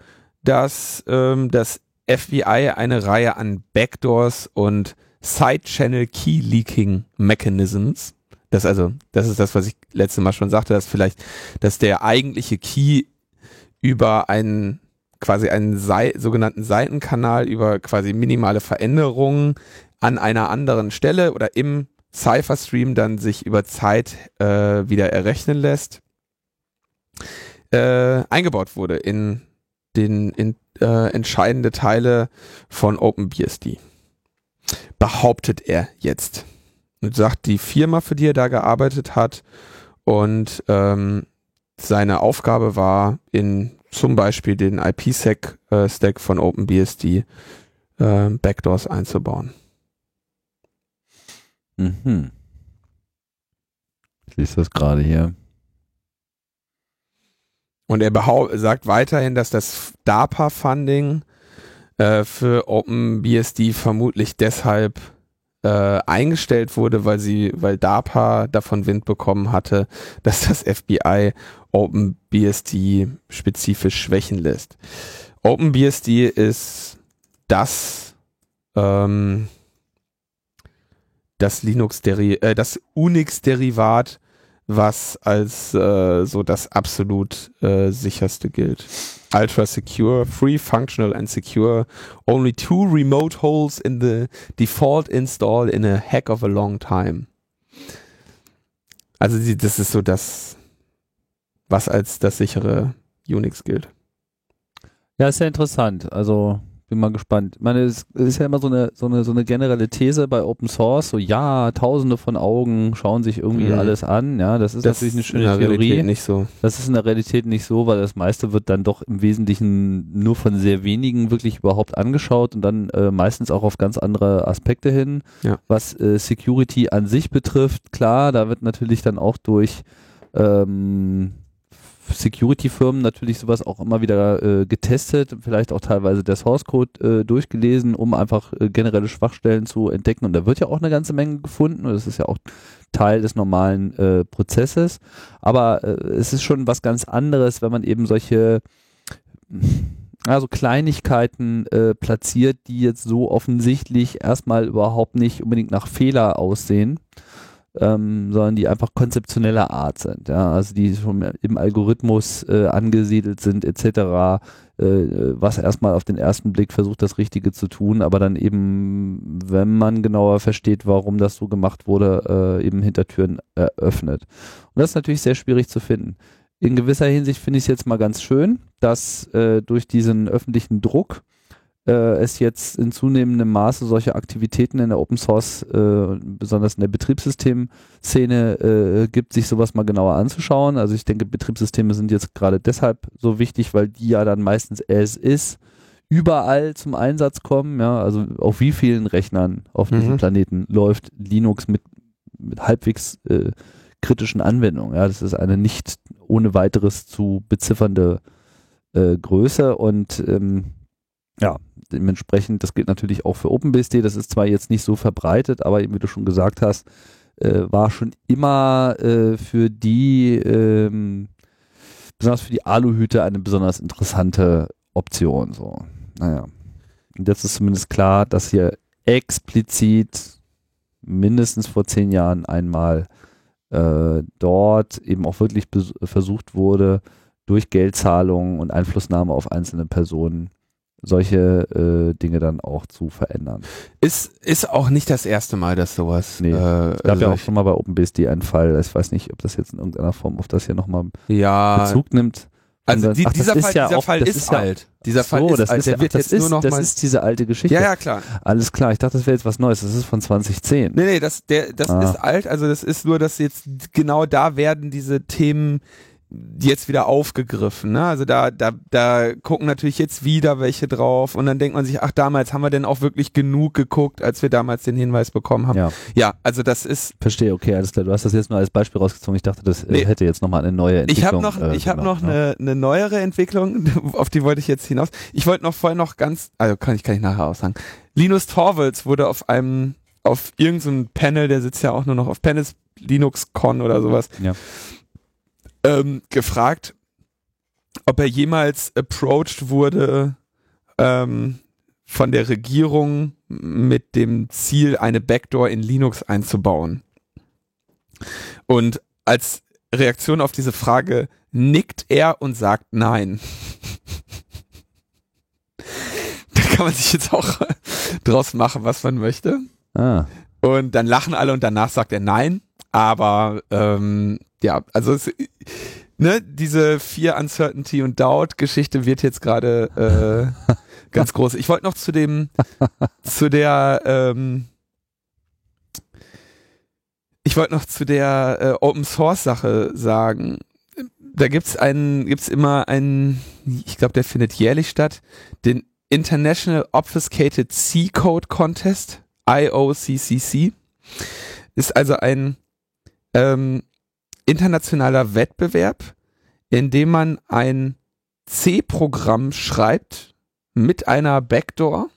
dass ähm, das FBI eine Reihe an Backdoors und Side-Channel Key Leaking Mechanisms das also, das ist das, was ich letztes Mal schon sagte, dass vielleicht, dass der eigentliche Key über einen quasi einen Sei sogenannten Seitenkanal über quasi minimale Veränderungen an einer anderen Stelle oder im Cypher-Stream dann sich über Zeit äh, wieder errechnen lässt, äh, eingebaut wurde in den in, äh, entscheidende Teile von OpenBSD. Behauptet er jetzt und sagt die Firma, für die er da gearbeitet hat. Und ähm, seine Aufgabe war, in zum Beispiel den IPsec-Stack von OpenBSD äh, Backdoors einzubauen. Mhm. Ich lese das gerade hier. Und er sagt weiterhin, dass das DARPA-Funding äh, für OpenBSD vermutlich deshalb äh, eingestellt wurde, weil sie, weil DARPA davon Wind bekommen hatte, [LAUGHS] dass das FBI OpenBSD spezifisch schwächen lässt. OpenBSD ist das ähm, das Linux äh, das Unix Derivat, was als äh, so das absolut äh, sicherste gilt ultra secure, free, functional and secure. Only two remote holes in the default install in a heck of a long time. Also das ist so das, was als das sichere Unix gilt. Ja, ist ja interessant. Also bin mal gespannt. Ich meine, es ist ja immer so eine, so eine, so eine generelle These bei Open Source, so ja, tausende von Augen schauen sich irgendwie mhm. alles an, ja, das ist das natürlich eine schöne in der Theorie. Realität nicht so. Das ist in der Realität nicht so, weil das meiste wird dann doch im Wesentlichen nur von sehr wenigen wirklich überhaupt angeschaut und dann äh, meistens auch auf ganz andere Aspekte hin. Ja. Was äh, Security an sich betrifft, klar, da wird natürlich dann auch durch ähm, Security-Firmen natürlich sowas auch immer wieder äh, getestet, vielleicht auch teilweise der Source-Code äh, durchgelesen, um einfach äh, generelle Schwachstellen zu entdecken. Und da wird ja auch eine ganze Menge gefunden. Und das ist ja auch Teil des normalen äh, Prozesses. Aber äh, es ist schon was ganz anderes, wenn man eben solche also Kleinigkeiten äh, platziert, die jetzt so offensichtlich erstmal überhaupt nicht unbedingt nach Fehler aussehen ähm, sondern die einfach konzeptioneller Art sind, ja, also die schon im Algorithmus äh, angesiedelt sind etc., äh, was erstmal auf den ersten Blick versucht, das Richtige zu tun, aber dann eben, wenn man genauer versteht, warum das so gemacht wurde, äh, eben Hintertüren eröffnet. Und das ist natürlich sehr schwierig zu finden. In gewisser Hinsicht finde ich es jetzt mal ganz schön, dass äh, durch diesen öffentlichen Druck äh, es jetzt in zunehmendem Maße solche Aktivitäten in der Open Source, äh, besonders in der Betriebssystem-Szene äh, gibt, sich sowas mal genauer anzuschauen. Also ich denke, Betriebssysteme sind jetzt gerade deshalb so wichtig, weil die ja dann meistens as ist überall zum Einsatz kommen. Ja, also auf wie vielen Rechnern auf mhm. diesem Planeten läuft Linux mit, mit halbwegs äh, kritischen Anwendungen. Ja, das ist eine nicht ohne weiteres zu beziffernde äh, Größe und ähm, ja, dementsprechend, das gilt natürlich auch für OpenBSD, das ist zwar jetzt nicht so verbreitet, aber wie du schon gesagt hast, äh, war schon immer äh, für die, ähm, besonders für die Aluhüte eine besonders interessante Option. So, naja. Und jetzt ist zumindest klar, dass hier explizit mindestens vor zehn Jahren einmal äh, dort eben auch wirklich versucht wurde, durch Geldzahlungen und Einflussnahme auf einzelne Personen solche äh, Dinge dann auch zu verändern. Ist, ist auch nicht das erste Mal, dass sowas. Nee. Äh, es gab ja auch schon mal bei OpenBSD einen Fall. Ich weiß nicht, ob das jetzt in irgendeiner Form auf das hier nochmal ja. Bezug nimmt. Also die, ach, dieser, Fall, ja dieser auch, Fall, ist, ist alt. Ja, dieser Fall so, ist alt. Der wird jetzt ist, nur noch das ist diese alte Geschichte. Ja, ja, klar. Alles klar. Ich dachte, das wäre jetzt was Neues. Das ist von 2010. Nee, nee, das, der, das ah. ist alt. Also das ist nur, dass jetzt genau da werden diese Themen jetzt wieder aufgegriffen. Ne? Also da, da, da gucken natürlich jetzt wieder welche drauf und dann denkt man sich, ach, damals haben wir denn auch wirklich genug geguckt, als wir damals den Hinweis bekommen haben. Ja, Ja, also das ist. verstehe, okay, alles klar. Du hast das jetzt nur als Beispiel rausgezogen. Ich dachte, das äh, Nee. hätte jetzt nochmal eine neue Ich habe Entwicklung. noch, äh, ich habe gemacht, noch ne? eine, eine neuere Entwicklung, [LAUGHS] auf die wollte ich jetzt hinaus. Ich wollte noch vorher noch ganz, also kann ich kann ich nachher auch sagen. Linus Torvalds wurde auf einem, auf irgendeinem Panel, der sitzt ja auch nur noch auf Panels Linux Con oder sowas, Ja. Ähm, gefragt, ob er jemals approached wurde ähm, von der Regierung mit dem Ziel, eine Backdoor in Linux einzubauen. Und als Reaktion auf diese Frage nickt er und sagt nein. [LAUGHS] da kann man sich jetzt auch [LAUGHS] draus machen, was man möchte. Ah, Und dann lachen alle und danach sagt er nein. Aber ähm, ja, also es, ne, diese vier Uncertainty und Doubt Geschichte wird jetzt gerade äh, ganz groß. Ich wollte noch zu dem, zu der, ähm, ich wollte noch zu der äh, Open Source Sache sagen. Da gibt's einen, gibt's immer einen, ich glaube, der findet jährlich statt, den International Obfuscated C Code Contest, IOCCC. Ist also ein ähm, internationaler Wettbewerb, in dem man ein C-Programm schreibt mit einer Backdoor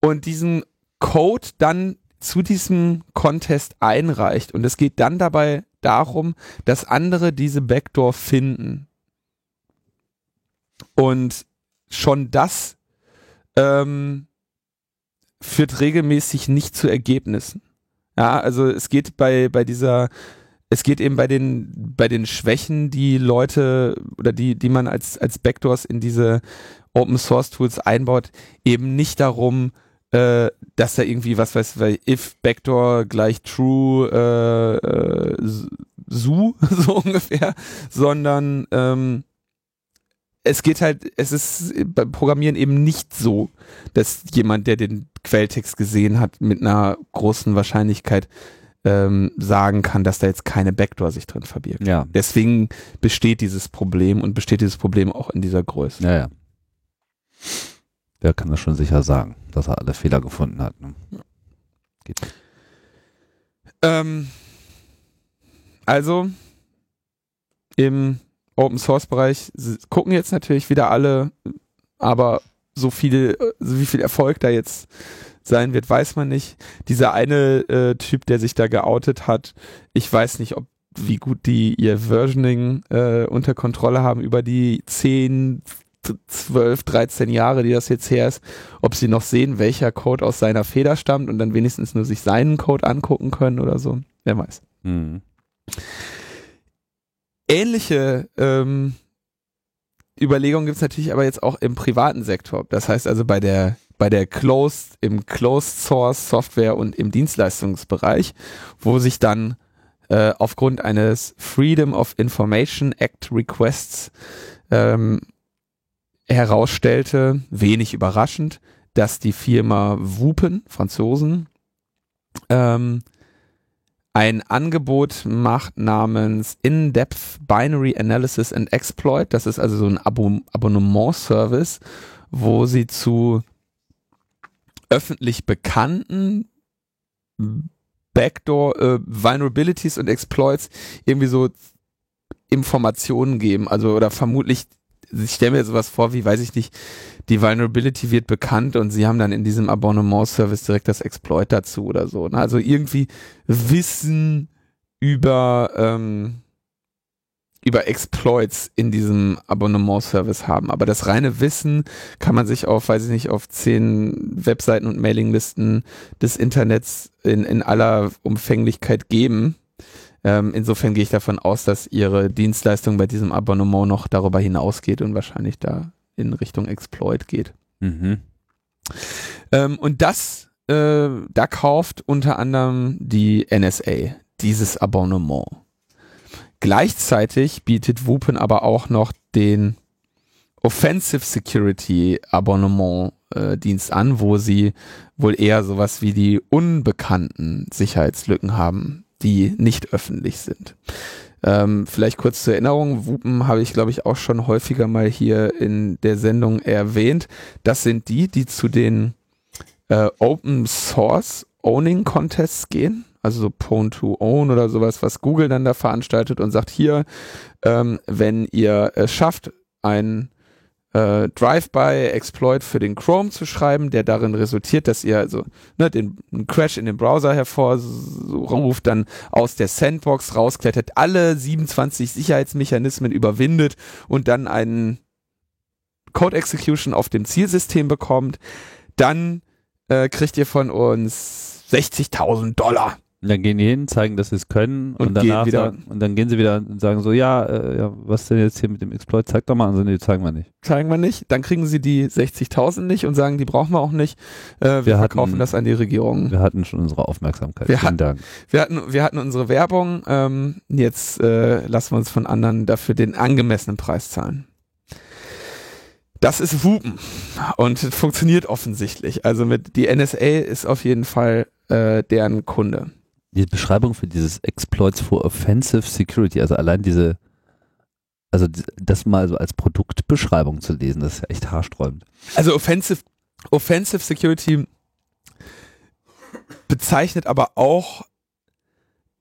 und diesen Code dann zu diesem Contest einreicht. Und es geht dann dabei darum, dass andere diese Backdoor finden. Und schon das ähm, führt regelmäßig nicht zu Ergebnissen. Ja, also es geht bei, bei dieser, es geht eben bei den, bei den Schwächen, die Leute oder die, die man als, als Backdoors in diese Open Source Tools einbaut, eben nicht darum, äh, dass da irgendwie, was weiß ich, if Backdoor gleich true, äh, äh, su, [LAUGHS] so ungefähr, sondern ähm, es geht halt, es ist beim Programmieren eben nicht so, dass jemand, der den Quelltext gesehen hat, mit einer großen Wahrscheinlichkeit ähm, sagen kann, dass da jetzt keine Backdoor sich drin verbirgt. ja, Deswegen besteht dieses Problem und besteht dieses Problem auch in dieser Größe. ja, ja. Der kann das schon sicher sagen, dass er alle Fehler gefunden hat. Ne? Geht. Ähm, also im Open Source Bereich gucken jetzt natürlich wieder alle, aber so viel, so wie viel Erfolg da jetzt sein wird, weiß man nicht. Dieser eine äh, Typ, der sich da geoutet hat, ich weiß nicht, ob wie gut die ihr Versioning äh, unter Kontrolle haben über die 10, 12, 13 Jahre, die das jetzt her ist, ob sie noch sehen, welcher Code aus seiner Feder stammt und dann wenigstens nur sich seinen Code angucken können oder so. Wer weiß. Mhm. Ähnliche ähm, Überlegungen gibt es natürlich aber jetzt auch im privaten Sektor. Das heißt also bei der bei der Closed, im Closed Source Software und im Dienstleistungsbereich, wo sich dann äh, aufgrund eines Freedom of Information Act Requests ähm, herausstellte, wenig überraschend, dass die Firma Wupen, Franzosen, ähm, ein Angebot macht namens In-Depth Binary Analysis and Exploit. Das ist also so ein Abo Abonnement-Service, wo sie zu öffentlich bekannten Backdoor äh, Vulnerabilities und Exploits irgendwie so Informationen geben. Also oder vermutlich, ich stelle mir sowas vor, wie weiß ich nicht, die Vulnerability wird bekannt und sie haben dann in diesem Abonnement-Service direkt das Exploit dazu oder so. Ne? Also irgendwie Wissen über, ähm, über Exploits in diesem Abonnement-Service haben. Aber das reine Wissen kann man sich auf, weiß ich nicht, auf zehn Webseiten und Mailinglisten des Internets in, in aller Umfänglichkeit geben. Ähm, insofern gehe ich davon aus, dass ihre Dienstleistung bei diesem Abonnement noch darüber hinausgeht und wahrscheinlich da in Richtung Exploit geht. Mhm. Ähm, und das, äh, da kauft unter anderem die NSA dieses Abonnement. Gleichzeitig bietet Wupen aber auch noch den Offensive Security Abonnement äh, Dienst an, wo sie wohl eher sowas wie die unbekannten Sicherheitslücken haben, die nicht öffentlich sind. Ähm, vielleicht kurz zur Erinnerung, Wupen habe ich, glaube ich, auch schon häufiger mal hier in der Sendung erwähnt. Das sind die, die zu den äh, Open Source Owning Contests gehen. Also so Pwn to Own oder sowas, was Google dann da veranstaltet und sagt, hier, ähm, wenn ihr es schafft, ein äh, Drive-by-Exploit für den Chrome zu schreiben, der darin resultiert, dass ihr also ne, den Crash in den Browser hervorruft, dann aus der Sandbox rausklettert, alle 27 Sicherheitsmechanismen überwindet und dann einen Code Execution auf dem Zielsystem bekommt, dann äh, kriegt ihr von uns 60.000 Dollar. Und dann gehen die hin, zeigen, dass sie es können und, Und danach sagen, und dann gehen sie wieder und sagen so, ja, äh, ja, was denn jetzt hier mit dem Exploit? Zeig doch mal. Und so, nee, zeigen wir nicht. Zeigen wir nicht. Dann kriegen sie die 60.000 nicht und sagen, die brauchen wir auch nicht. Äh, wir Wir verkaufen hatten- das an die Regierung. Wir hatten schon unsere Aufmerksamkeit. Wir Vielen hatten- Dank. Wir hatten, wir hatten unsere Werbung. Ähm, jetzt äh, lassen wir uns von anderen dafür den angemessenen Preis zahlen. Das ist Wupen und funktioniert offensichtlich. Also mit die NSA ist auf jeden Fall äh, deren Kunde. Die Beschreibung für dieses Exploits for Offensive Security, also allein diese, also das mal so als Produktbeschreibung zu lesen, das ist ja echt haarsträubend. Also Offensive, Offensive Security bezeichnet aber auch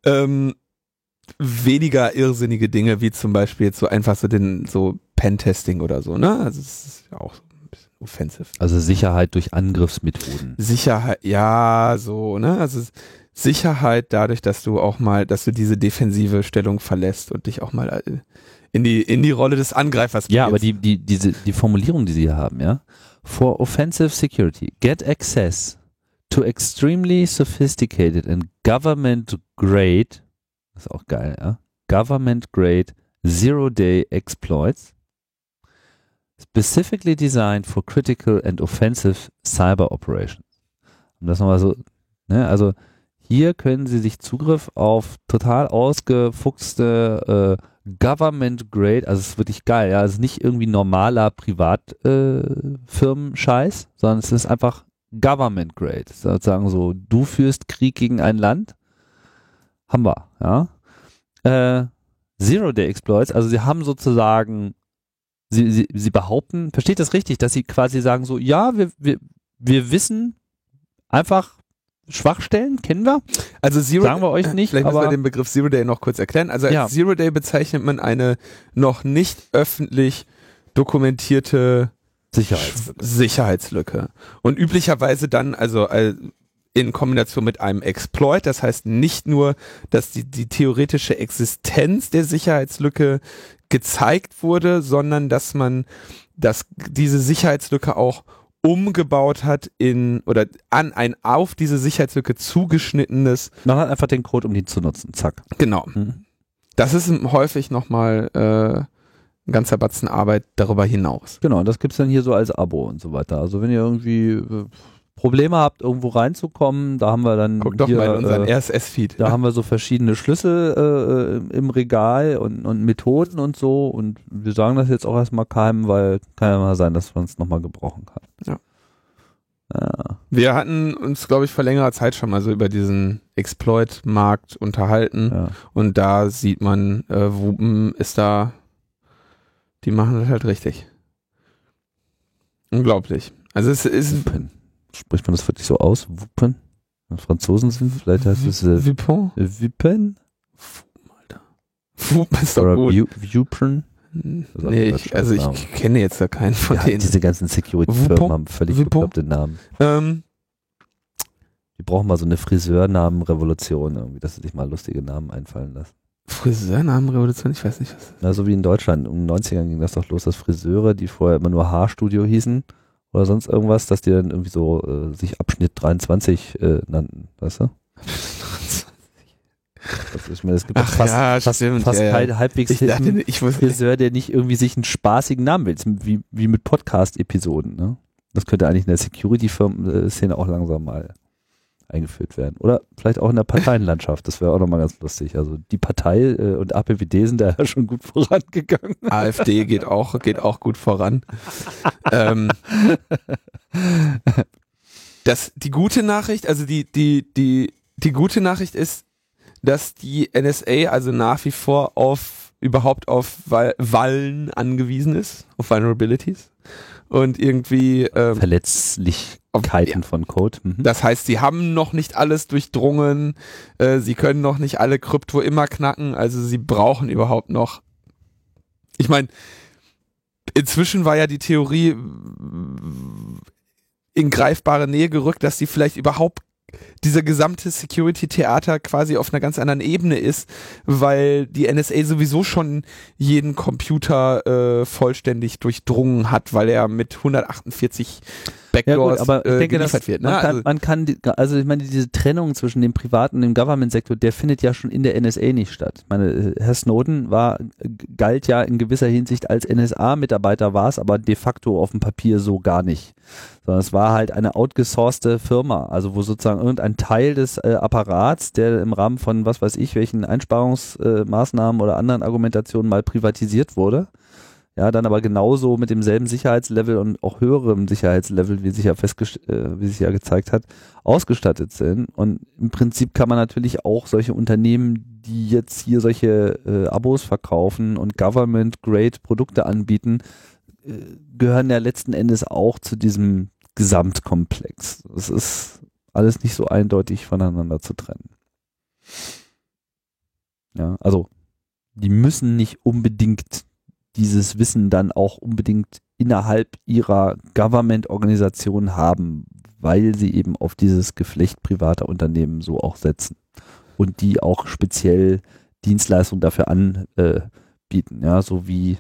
ähm, weniger irrsinnige Dinge, wie zum Beispiel jetzt so einfach so den so Pentesting oder so, ne? Also es ist ja auch so ein bisschen offensive. Also Sicherheit durch Angriffsmethoden. Sicherheit, ja, so, ne? Also Sicherheit dadurch, dass du auch mal, dass du diese defensive Stellung verlässt und dich auch mal äh, in die, in die Rolle des Angreifers Ja, aber die, die, diese, die Formulierung, die sie hier haben, ja. For offensive security, get access to extremely sophisticated and government grade, das ist auch geil, ja. Government grade zero-day exploits specifically designed for critical and offensive cyber operations. Um das nochmal so, ne, also hier können Sie sich Zugriff auf total ausgefuchste äh, Government Grade, also es ist wirklich geil, ja, es ist nicht irgendwie normaler Privatfirmenscheiß, äh, sondern es ist einfach Government Grade. Sozusagen so, du führst Krieg gegen ein Land, haben wir, ja. Äh, Zero-Day-Exploits, also sie haben sozusagen, sie, sie, sie behaupten, versteht das richtig, dass sie quasi sagen so, ja, wir, wir, wir wissen einfach Schwachstellen, kennen wir, Also Zero, sagen wir euch nicht, Vielleicht müssen wir den Begriff Zero Day noch kurz erklären. Also als Ja. Zero Day bezeichnet man eine noch nicht öffentlich dokumentierte Sicherheits. Sch- Sicherheitslücke. Und üblicherweise dann, also äh, in Kombination mit einem Exploit, das heißt nicht nur, dass die, die theoretische Existenz der Sicherheitslücke gezeigt wurde, sondern dass man dass diese Sicherheitslücke auch umgebaut hat in oder an ein auf diese Sicherheitslücke zugeschnittenes Man hat einfach den Code, um die zu nutzen. Zack. Genau. Mhm. Das ist häufig nochmal äh, ein ganzer Batzen Arbeit darüber hinaus. Genau, und das gibt's dann hier so als Abo und so weiter. Also wenn ihr irgendwie äh, Probleme habt, irgendwo reinzukommen, da haben wir dann Guck doch hier, mal in unseren äh, RSS-Feed. da haben wir so verschiedene Schlüssel äh, im Regal und, und Methoden und so und wir sagen das jetzt auch erstmal keinem, weil kann ja mal sein, dass man es nochmal gebrauchen kann. Ja. Ja. Wir hatten uns, glaube ich, vor längerer Zeit schon mal so über diesen Exploit-Markt unterhalten ja. und da sieht man, äh, Wupen ist da, die machen das halt richtig. Unglaublich. Also es ist Wuppen. Spricht man das wirklich so aus? Wuppen? Franzosen sind, vielleicht heißt es äh, Vipon? Wippen Wupen ist doch oder gut. Wu- Wupen. ist auch Nee, ich, also ich kenne jetzt da keinen von Ja, denen. diese ganzen Security-Firmen haben völlig bekloppte Namen. Ähm, Die brauchen mal so eine Friseurnamenrevolution irgendwie, dass sie sich mal lustige Namen einfallen lassen. Friseurnamenrevolution, ich weiß nicht was. Na, so wie in Deutschland. Um den 90ern ging das doch los, dass Friseure, die vorher immer nur Haarstudio hießen oder sonst irgendwas, dass die dann irgendwie so äh, sich Abschnitt 23 äh, nannten, weißt du? [LAUGHS] Das ist, ich meine, es gibt Ach fast, ja, fast, stimmt, fast ja, ja. keinen halbwegs Ich dachte, ich wusste, Friseur, der nicht irgendwie sich einen spaßigen Namen will, wie, wie mit Podcast-Episoden. Ne? Das könnte eigentlich in der Security-Szene auch langsam mal eingeführt werden. Oder vielleicht auch in der Parteienlandschaft. Das wäre auch nochmal ganz lustig. Also die Partei äh, und APWD sind da ja schon gut vorangegangen. AfD geht auch, geht auch gut voran. [LAUGHS] ähm, das, die gute Nachricht, also die, die, die, die gute Nachricht ist, dass die NSA also nach wie vor auf überhaupt auf Wallen angewiesen ist, auf Vulnerabilities und irgendwie ähm, Verletzlichkeiten ja. von Code. Mhm. Das heißt, sie haben noch nicht alles durchdrungen, äh, sie können noch nicht alle Krypto immer knacken, also sie brauchen überhaupt noch. Ich meine, inzwischen war ja die Theorie in greifbare Nähe gerückt, dass sie vielleicht überhaupt dieser gesamte Security-Theater quasi auf einer ganz anderen Ebene ist, weil die NSA sowieso schon jeden Computer äh, vollständig durchdrungen hat, weil er mit 148 Backdoors ja gut, aber ich äh, denke, geliefert wird. Ne? Man, kann, also, man kann, die, also ich meine, diese Trennung zwischen dem privaten und dem Government-Sektor, der findet ja schon in der NSA nicht statt. Ich meine, Herr Snowden war, galt ja in gewisser Hinsicht als NSA-Mitarbeiter, war es aber de facto auf dem Papier so gar nicht. Sondern es war halt eine outgesourcete Firma, also wo sozusagen irgendein Teil des äh, Apparats, der im Rahmen von was weiß ich, welchen Einsparungsmaßnahmen äh, oder anderen Argumentationen mal privatisiert wurde ja, dann aber genauso mit demselben Sicherheitslevel und auch höherem Sicherheitslevel, wie sich ja festgestellt, äh, wie sich ja gezeigt hat, ausgestattet sind. Und im Prinzip kann man natürlich auch solche Unternehmen, die jetzt hier solche äh, Abos verkaufen und Government-Grade Produkte anbieten, äh, gehören ja letzten Endes auch zu diesem Gesamtkomplex. Es ist alles nicht so eindeutig voneinander zu trennen. Ja, also die müssen nicht unbedingt dieses Wissen dann auch unbedingt innerhalb ihrer Government-Organisation haben, weil sie eben auf dieses Geflecht privater Unternehmen so auch setzen und die auch speziell Dienstleistungen dafür anbieten, ja, so wie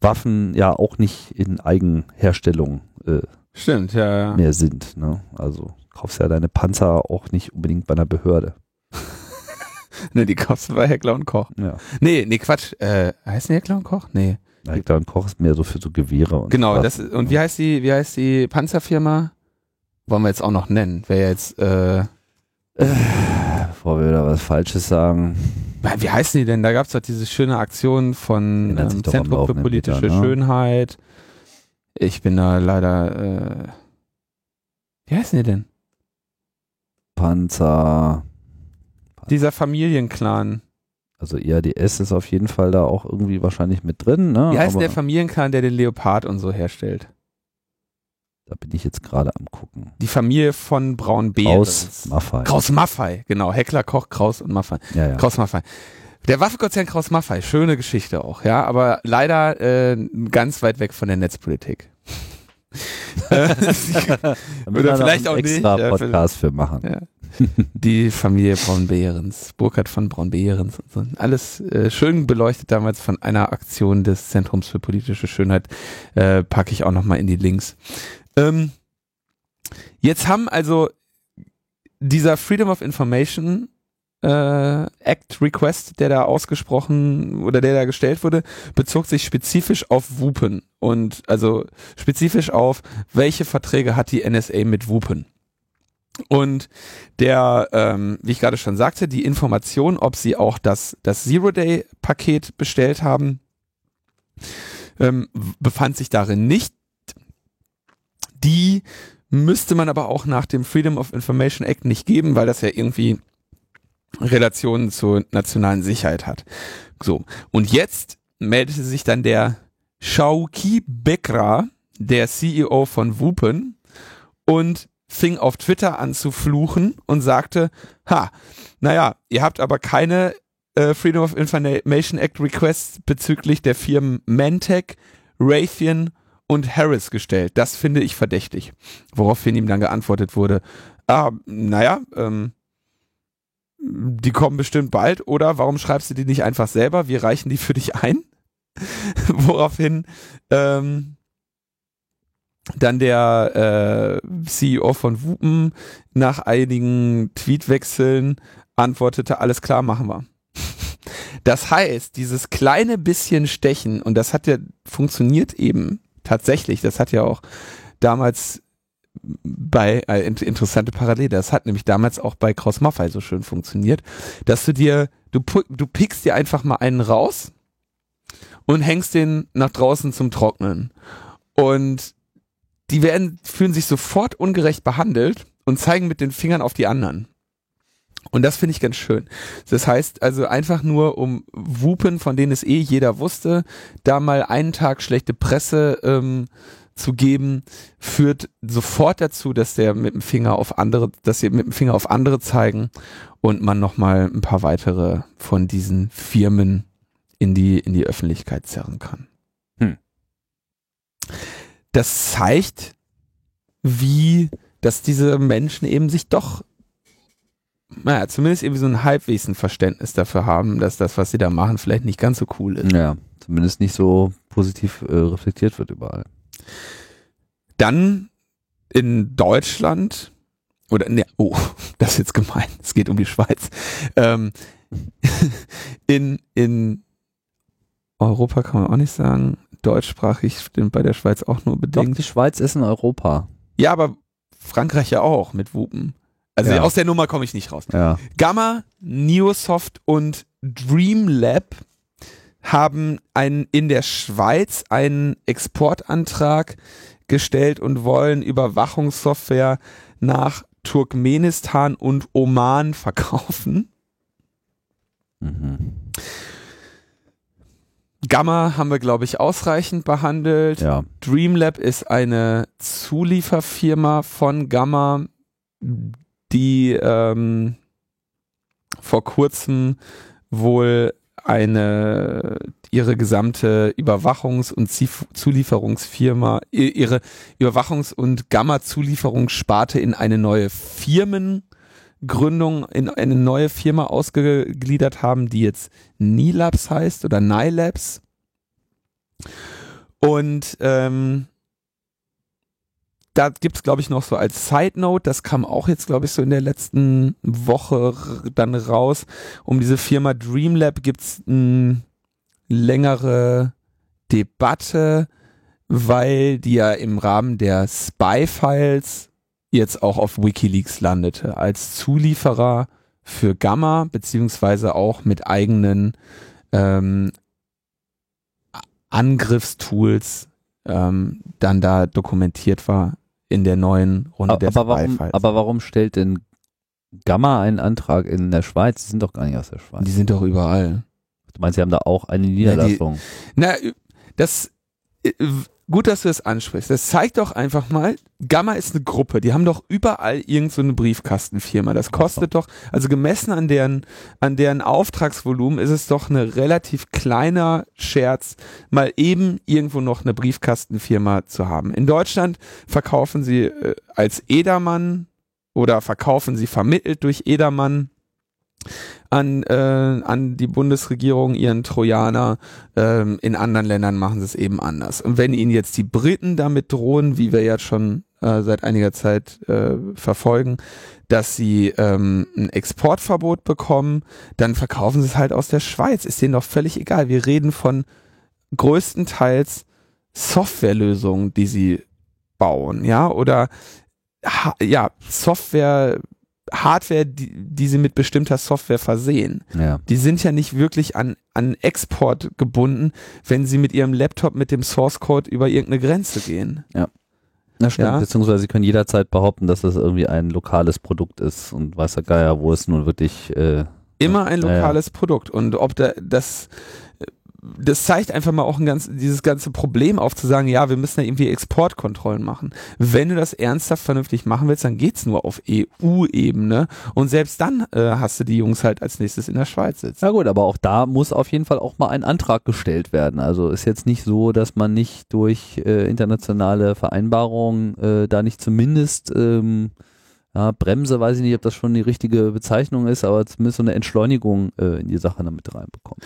Waffen ja auch nicht in Eigenherstellung äh, Stimmt, ja, ja. mehr sind. Ne? Also kaufst ja deine Panzer auch nicht unbedingt bei einer Behörde. [LAUGHS] ne, die kaufst du bei Heckler und Koch. Ja. Nee, nee, Quatsch. Äh, heißen die Heckler und Koch? Nee. Heckler und Koch ist mehr so für so Gewehre und Genau, das, und wie heißt die, wie heißt die Panzerfirma? Wollen wir jetzt auch noch nennen. Wer jetzt, äh, Bevor wir da was Falsches sagen. Wie heißen die denn? Da gab es doch diese schöne Aktion von ähm, Zentrum für politische Meter, ne? Schönheit. Ich bin da leider. Äh, wie heißen die denn? Panzer. Dieser Familienclan. Also IADS ist auf jeden Fall da auch irgendwie wahrscheinlich mit drin. Ne? Wie heißt Aber der Familienclan, der den Leopard und so herstellt? Da bin ich jetzt gerade am gucken. Die Familie von Braun Kraus Maffei. Kraus Maffei, genau. Heckler, Koch, Kraus und Maffei. Ja, ja. Kraus Maffei. Der Waffenkonzern Kraus Maffei, schöne Geschichte auch, ja, aber leider äh, ganz weit weg von der Netzpolitik. [LAUGHS] Oder vielleicht auch extra nicht. Podcast ja, für machen. Ja. Die Familie Braun-Behrens, Burkhard von Braun-Behrens und so. Alles äh, schön beleuchtet damals von einer Aktion des Zentrums für politische Schönheit. Äh, packe ich auch nochmal in die Links. Ähm, jetzt haben also dieser Freedom of Information äh, Act Request, der da ausgesprochen oder der da gestellt wurde, bezog sich spezifisch auf Wupen und also spezifisch auf, welche Verträge hat die NSA mit Wupen. Und der, ähm, wie ich gerade schon sagte, die Information, ob sie auch das, das Zero-Day-Paket bestellt haben, ähm, befand sich darin nicht. Die müsste man aber auch nach dem Freedom of Information Act nicht geben, weil das ja irgendwie Relationen zur nationalen Sicherheit hat. So. Und jetzt meldete sich dann der Shauki Bekra, der CEO von Wupen, und fing auf Twitter an zu fluchen und sagte, ha, naja, ihr habt aber keine äh, Freedom of Information Act Requests bezüglich der Firmen Mantech, Raytheon und Harris gestellt. Das finde ich verdächtig. Woraufhin ihm dann geantwortet wurde, ah, naja, ähm, die kommen bestimmt bald oder warum schreibst du die nicht einfach selber? Wir reichen die für dich ein. [LAUGHS] Woraufhin ähm, dann der äh, CEO von Wupen nach einigen Tweetwechseln antwortete, alles klar, machen wir. Das heißt, dieses kleine bisschen Stechen, und das hat ja funktioniert eben tatsächlich, das hat ja auch damals bei äh, interessante Parallele. Das hat nämlich damals auch bei Kraus Maffei so schön funktioniert, dass du dir, du, du pickst dir einfach mal einen raus und hängst den nach draußen zum Trocknen. Und die werden, fühlen sich sofort ungerecht behandelt und zeigen mit den Fingern auf die anderen. Und das finde ich ganz schön. Das heißt also einfach nur um Wupen, von denen es eh jeder wusste, da mal einen Tag schlechte Presse ähm, zu geben, führt sofort dazu, dass der mit dem Finger auf andere, dass sie mit dem Finger auf andere zeigen und man nochmal ein paar weitere von diesen Firmen in die, in die Öffentlichkeit zerren kann. Hm. Das zeigt, wie, dass diese Menschen eben sich doch naja, zumindest irgendwie so ein halbwegs ein Verständnis dafür haben, dass das, was sie da machen, vielleicht nicht ganz so cool ist. Ja, zumindest nicht so positiv äh, reflektiert wird überall. Dann in Deutschland, oder ne, oh, [LAUGHS] das ist jetzt gemein, es geht um die Schweiz. Ähm, [LAUGHS] in, in Europa kann man auch nicht sagen, deutschsprachig stimmt bei der Schweiz auch nur bedingt. Doch, die Schweiz ist in Europa. Ja, aber Frankreich ja auch mit Wupen. Also ja. aus der Nummer komme ich nicht raus. Ja. Gamma, Neosoft und Dreamlab haben einen, in der Schweiz einen Exportantrag gestellt und wollen Überwachungssoftware nach Turkmenistan und Oman verkaufen. Mhm. Gamma haben wir, glaube ich, ausreichend behandelt. Ja. Dreamlab ist eine Zulieferfirma von Gamma, die ähm, vor kurzem wohl eine ihre gesamte Überwachungs- und Zulieferungsfirma, ihre Überwachungs- und Gamma-Zulieferungssparte in eine neue Firmengründung, in eine neue Firma ausgegliedert haben, die jetzt Nilabs heißt oder Nilabs. Und ähm, da gibt's glaube ich, noch so als Side Note, das kam auch jetzt, glaube ich, so in der letzten Woche dann raus. Um diese Firma Dreamlab gibt's eine längere Debatte, weil die ja im Rahmen der Spy-Files jetzt auch auf Wikileaks landete, als Zulieferer für Gamma, beziehungsweise auch mit eigenen ähm, Angriffstools ähm, dann da dokumentiert war in der neuen Runde aber, der aber warum, aber warum stellt denn Gamma einen Antrag in der Schweiz? Die sind doch gar nicht aus der Schweiz. Die sind doch überall. Du meinst, sie haben da auch eine Niederlassung? Na, die, na das äh, gut, dass du das ansprichst. Das zeigt doch einfach mal, Gamma ist eine Gruppe, die haben doch überall irgend so eine Briefkastenfirma. Das kostet doch, also gemessen an deren, an deren Auftragsvolumen ist es doch eine relativ kleiner Scherz, mal eben irgendwo noch eine Briefkastenfirma zu haben. In Deutschland verkaufen sie äh, als Edermann oder verkaufen sie vermittelt durch Edermann an, äh, an die Bundesregierung ihren Trojaner. Ähm, in anderen Ländern machen sie es eben anders. Und wenn ihnen jetzt die Briten damit drohen, wie wir jetzt schon äh, seit einiger Zeit äh, verfolgen, dass sie ähm, ein Exportverbot bekommen, dann verkaufen sie es halt aus der Schweiz. Ist denen doch völlig egal. Wir reden von größtenteils Softwarelösungen, die sie bauen, ja, oder ja, Software Hardware, die, die sie mit bestimmter Software versehen. Ja. Die sind ja nicht wirklich an, an Export gebunden, wenn sie mit ihrem Laptop mit dem Source Code über irgendeine Grenze gehen. Ja. Na stimmt, ja? beziehungsweise sie können jederzeit behaupten, dass das irgendwie ein lokales Produkt ist und weiß der Geier, wo es nun wirklich äh, immer ein lokales ja, ja. Produkt und ob da das das zeigt einfach mal auch ein ganz, dieses ganze Problem auf zu sagen, ja, wir müssen ja irgendwie Exportkontrollen machen. Wenn du das ernsthaft vernünftig machen willst, dann geht's nur auf EU-Ebene und selbst dann äh, hast du die Jungs halt als nächstes in der Schweiz sitzen. Na gut, aber auch da muss auf jeden Fall auch mal ein Antrag gestellt werden. Also ist jetzt nicht so, dass man nicht durch äh, internationale Vereinbarungen äh, da nicht zumindest ähm, ja, Bremse, weiß ich nicht, ob das schon die richtige Bezeichnung ist, aber zumindest so eine Entschleunigung äh, in die Sache damit reinbekommt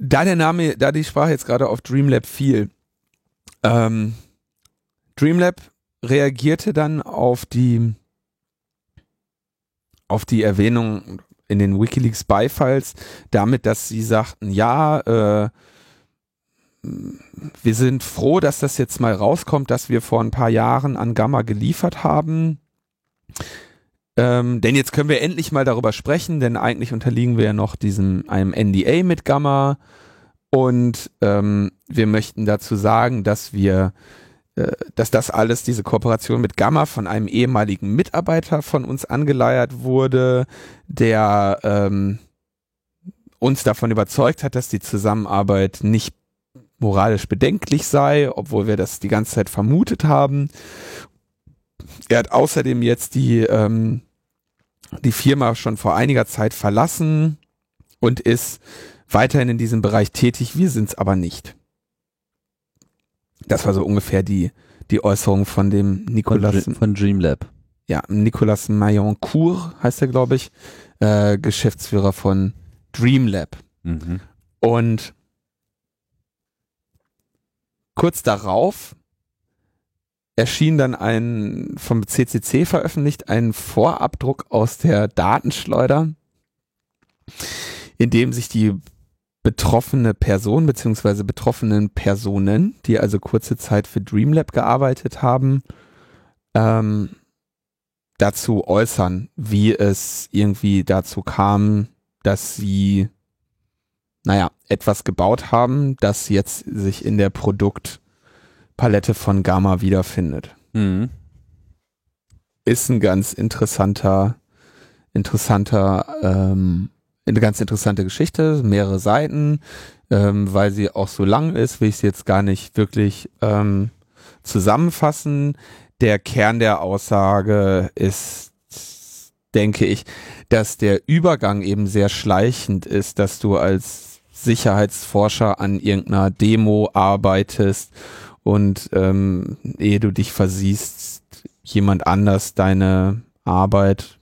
da der Name, da die Sprache jetzt gerade auf Dreamlab fiel, ähm, Dreamlab reagierte dann auf die auf die Erwähnung in den WikiLeaks Beifiles damit, dass sie sagten, ja, äh, wir sind froh, dass das jetzt mal rauskommt, dass wir vor ein paar Jahren an Gamma geliefert haben. Ähm, denn jetzt können wir endlich mal darüber sprechen, denn eigentlich unterliegen wir ja noch diesem einem NDA mit Gamma und ähm, wir möchten dazu sagen, dass wir äh, dass das alles, diese Kooperation mit Gamma von einem ehemaligen Mitarbeiter von uns angeleiert wurde, der ähm, uns davon überzeugt hat, dass die Zusammenarbeit nicht moralisch bedenklich sei, obwohl wir das die ganze Zeit vermutet haben. Er hat außerdem jetzt die, ähm, die Firma schon vor einiger Zeit verlassen und ist weiterhin in diesem Bereich tätig. Wir sind es aber nicht. Das war so ungefähr die, die Äußerung von dem Nicolas. Von, von Dreamlab. Ja, Nicolas Mailloncourt heißt er, glaube ich, äh, Geschäftsführer von Dreamlab. Mhm. Und kurz darauf erschien dann ein vom CCC veröffentlicht ein Vorabdruck aus der Datenschleuder, in dem sich die betroffene Person beziehungsweise betroffenen Personen, die also kurze Zeit für Dreamlab gearbeitet haben, ähm, dazu äußern, wie es irgendwie dazu kam, dass sie, naja, etwas gebaut haben, das jetzt sich in der Produktpalette von Gamma wiederfindet. Mhm. Ist ein ganz interessanter, interessanter ähm, eine ganz interessante Geschichte, mehrere Seiten, ähm, weil sie auch so lang ist, will ich sie jetzt gar nicht wirklich ähm, zusammenfassen. Der Kern der Aussage ist, denke ich, dass der Übergang eben sehr schleichend ist, dass du als Sicherheitsforscher an irgendeiner Demo arbeitest und ähm, ehe du dich versiehst, jemand anders deine Arbeit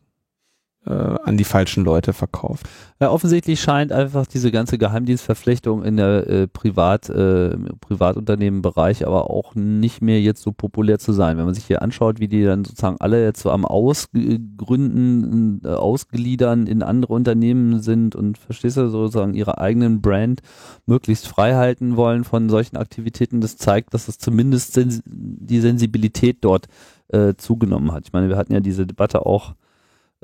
äh, an die falschen Leute verkauft. Ja, offensichtlich scheint einfach diese ganze Geheimdienstverflechtung in der äh, Privat, äh, Privatunternehmenbereich aber auch nicht mehr jetzt so populär zu sein. Wenn man sich hier anschaut, wie die dann sozusagen alle jetzt so am Ausgründen, äh, Ausgliedern in andere Unternehmen sind und verstehst du, sozusagen ihre eigenen Brand möglichst frei halten wollen von solchen Aktivitäten, das zeigt, dass es zumindest sens die Sensibilität dort äh, zugenommen hat. Ich meine, wir hatten ja diese Debatte auch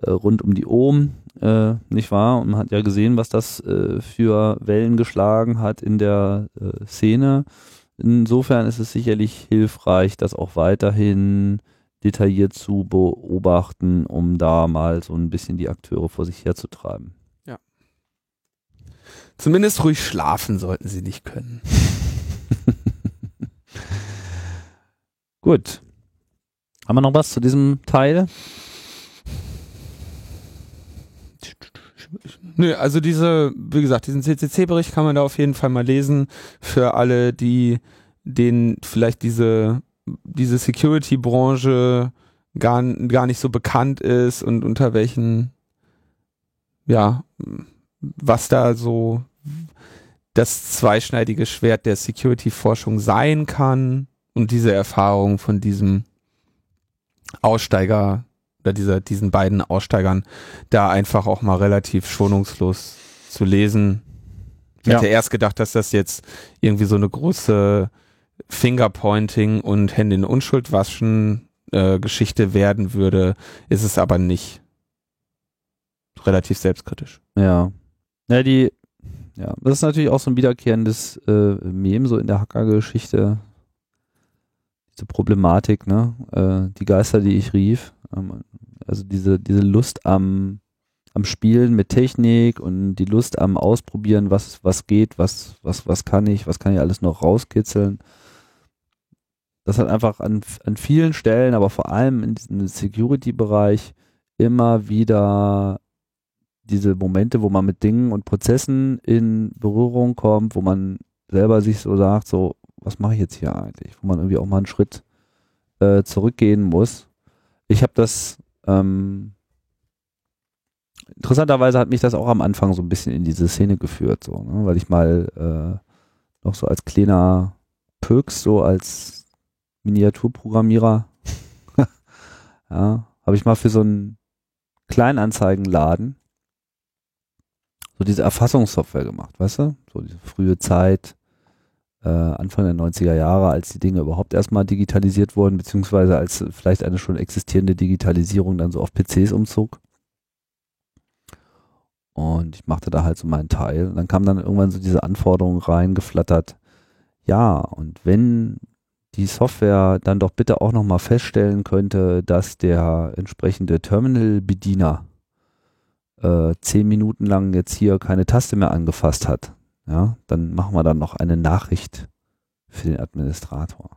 äh, rund um die Ohm, äh, nicht wahr? Und man hat ja gesehen, was das äh, für Wellen geschlagen hat in der äh, Szene. Insofern ist es sicherlich hilfreich, das auch weiterhin detailliert zu beobachten, um da mal so ein bisschen die Akteure vor sich herzutreiben. Ja. Zumindest ruhig schlafen sollten sie nicht können. [LAUGHS] Gut. Haben wir noch was zu diesem Teil? Nö, also diese, wie gesagt, diesen CCC-Bericht kann man da auf jeden Fall mal lesen für alle, die denen vielleicht diese, diese Security-Branche gar, gar nicht so bekannt ist und unter welchen, ja, was da so das zweischneidige Schwert der Security-Forschung sein kann und diese Erfahrung von diesem Aussteiger oder dieser, diesen beiden Aussteigern da einfach auch mal relativ schonungslos zu lesen. Ich ja. hätte erst gedacht, dass das jetzt irgendwie so eine große Fingerpointing und Hände in Unschuld waschen äh, Geschichte werden würde, ist es aber nicht. Relativ selbstkritisch. Ja. Ja, die, ja, das ist natürlich auch so ein wiederkehrendes äh, Mem so in der Hacker-Geschichte. Diese Problematik, ne? Äh, die Geister, die ich rief. Ähm, also diese, diese Lust am, am Spielen mit Technik und die Lust am Ausprobieren, was, was geht, was, was, was kann ich, was kann ich alles noch rauskitzeln. Das hat einfach an, an vielen Stellen, aber vor allem in diesem Security-Bereich immer wieder diese Momente, wo man mit Dingen und Prozessen in Berührung kommt, wo man selber sich so sagt, so, was mache ich jetzt hier eigentlich? Wo man irgendwie auch mal einen Schritt äh, zurückgehen muss. Ich habe das ähm, interessanterweise hat mich das auch am Anfang so ein bisschen in diese Szene geführt, so, ne? weil ich mal äh, noch so als kleiner Pöks, so als Miniaturprogrammierer, [LAUGHS] ja, habe ich mal für so einen Kleinanzeigenladen so diese Erfassungssoftware gemacht, weißt du? So diese frühe Zeit, äh, Anfang der 90er Jahre, als die Dinge überhaupt erstmal digitalisiert wurden, beziehungsweise als vielleicht eine schon existierende Digitalisierung dann so auf PCs umzog. Und ich machte da halt so meinen Teil. Und dann kam dann irgendwann so diese Anforderung reingeflattert. Ja, und wenn die Software dann doch bitte auch nochmal feststellen könnte, dass der entsprechende Terminal-Bediener äh, zehn Minuten lang jetzt hier keine Taste mehr angefasst hat, ja, dann machen wir dann noch eine Nachricht für den Administrator.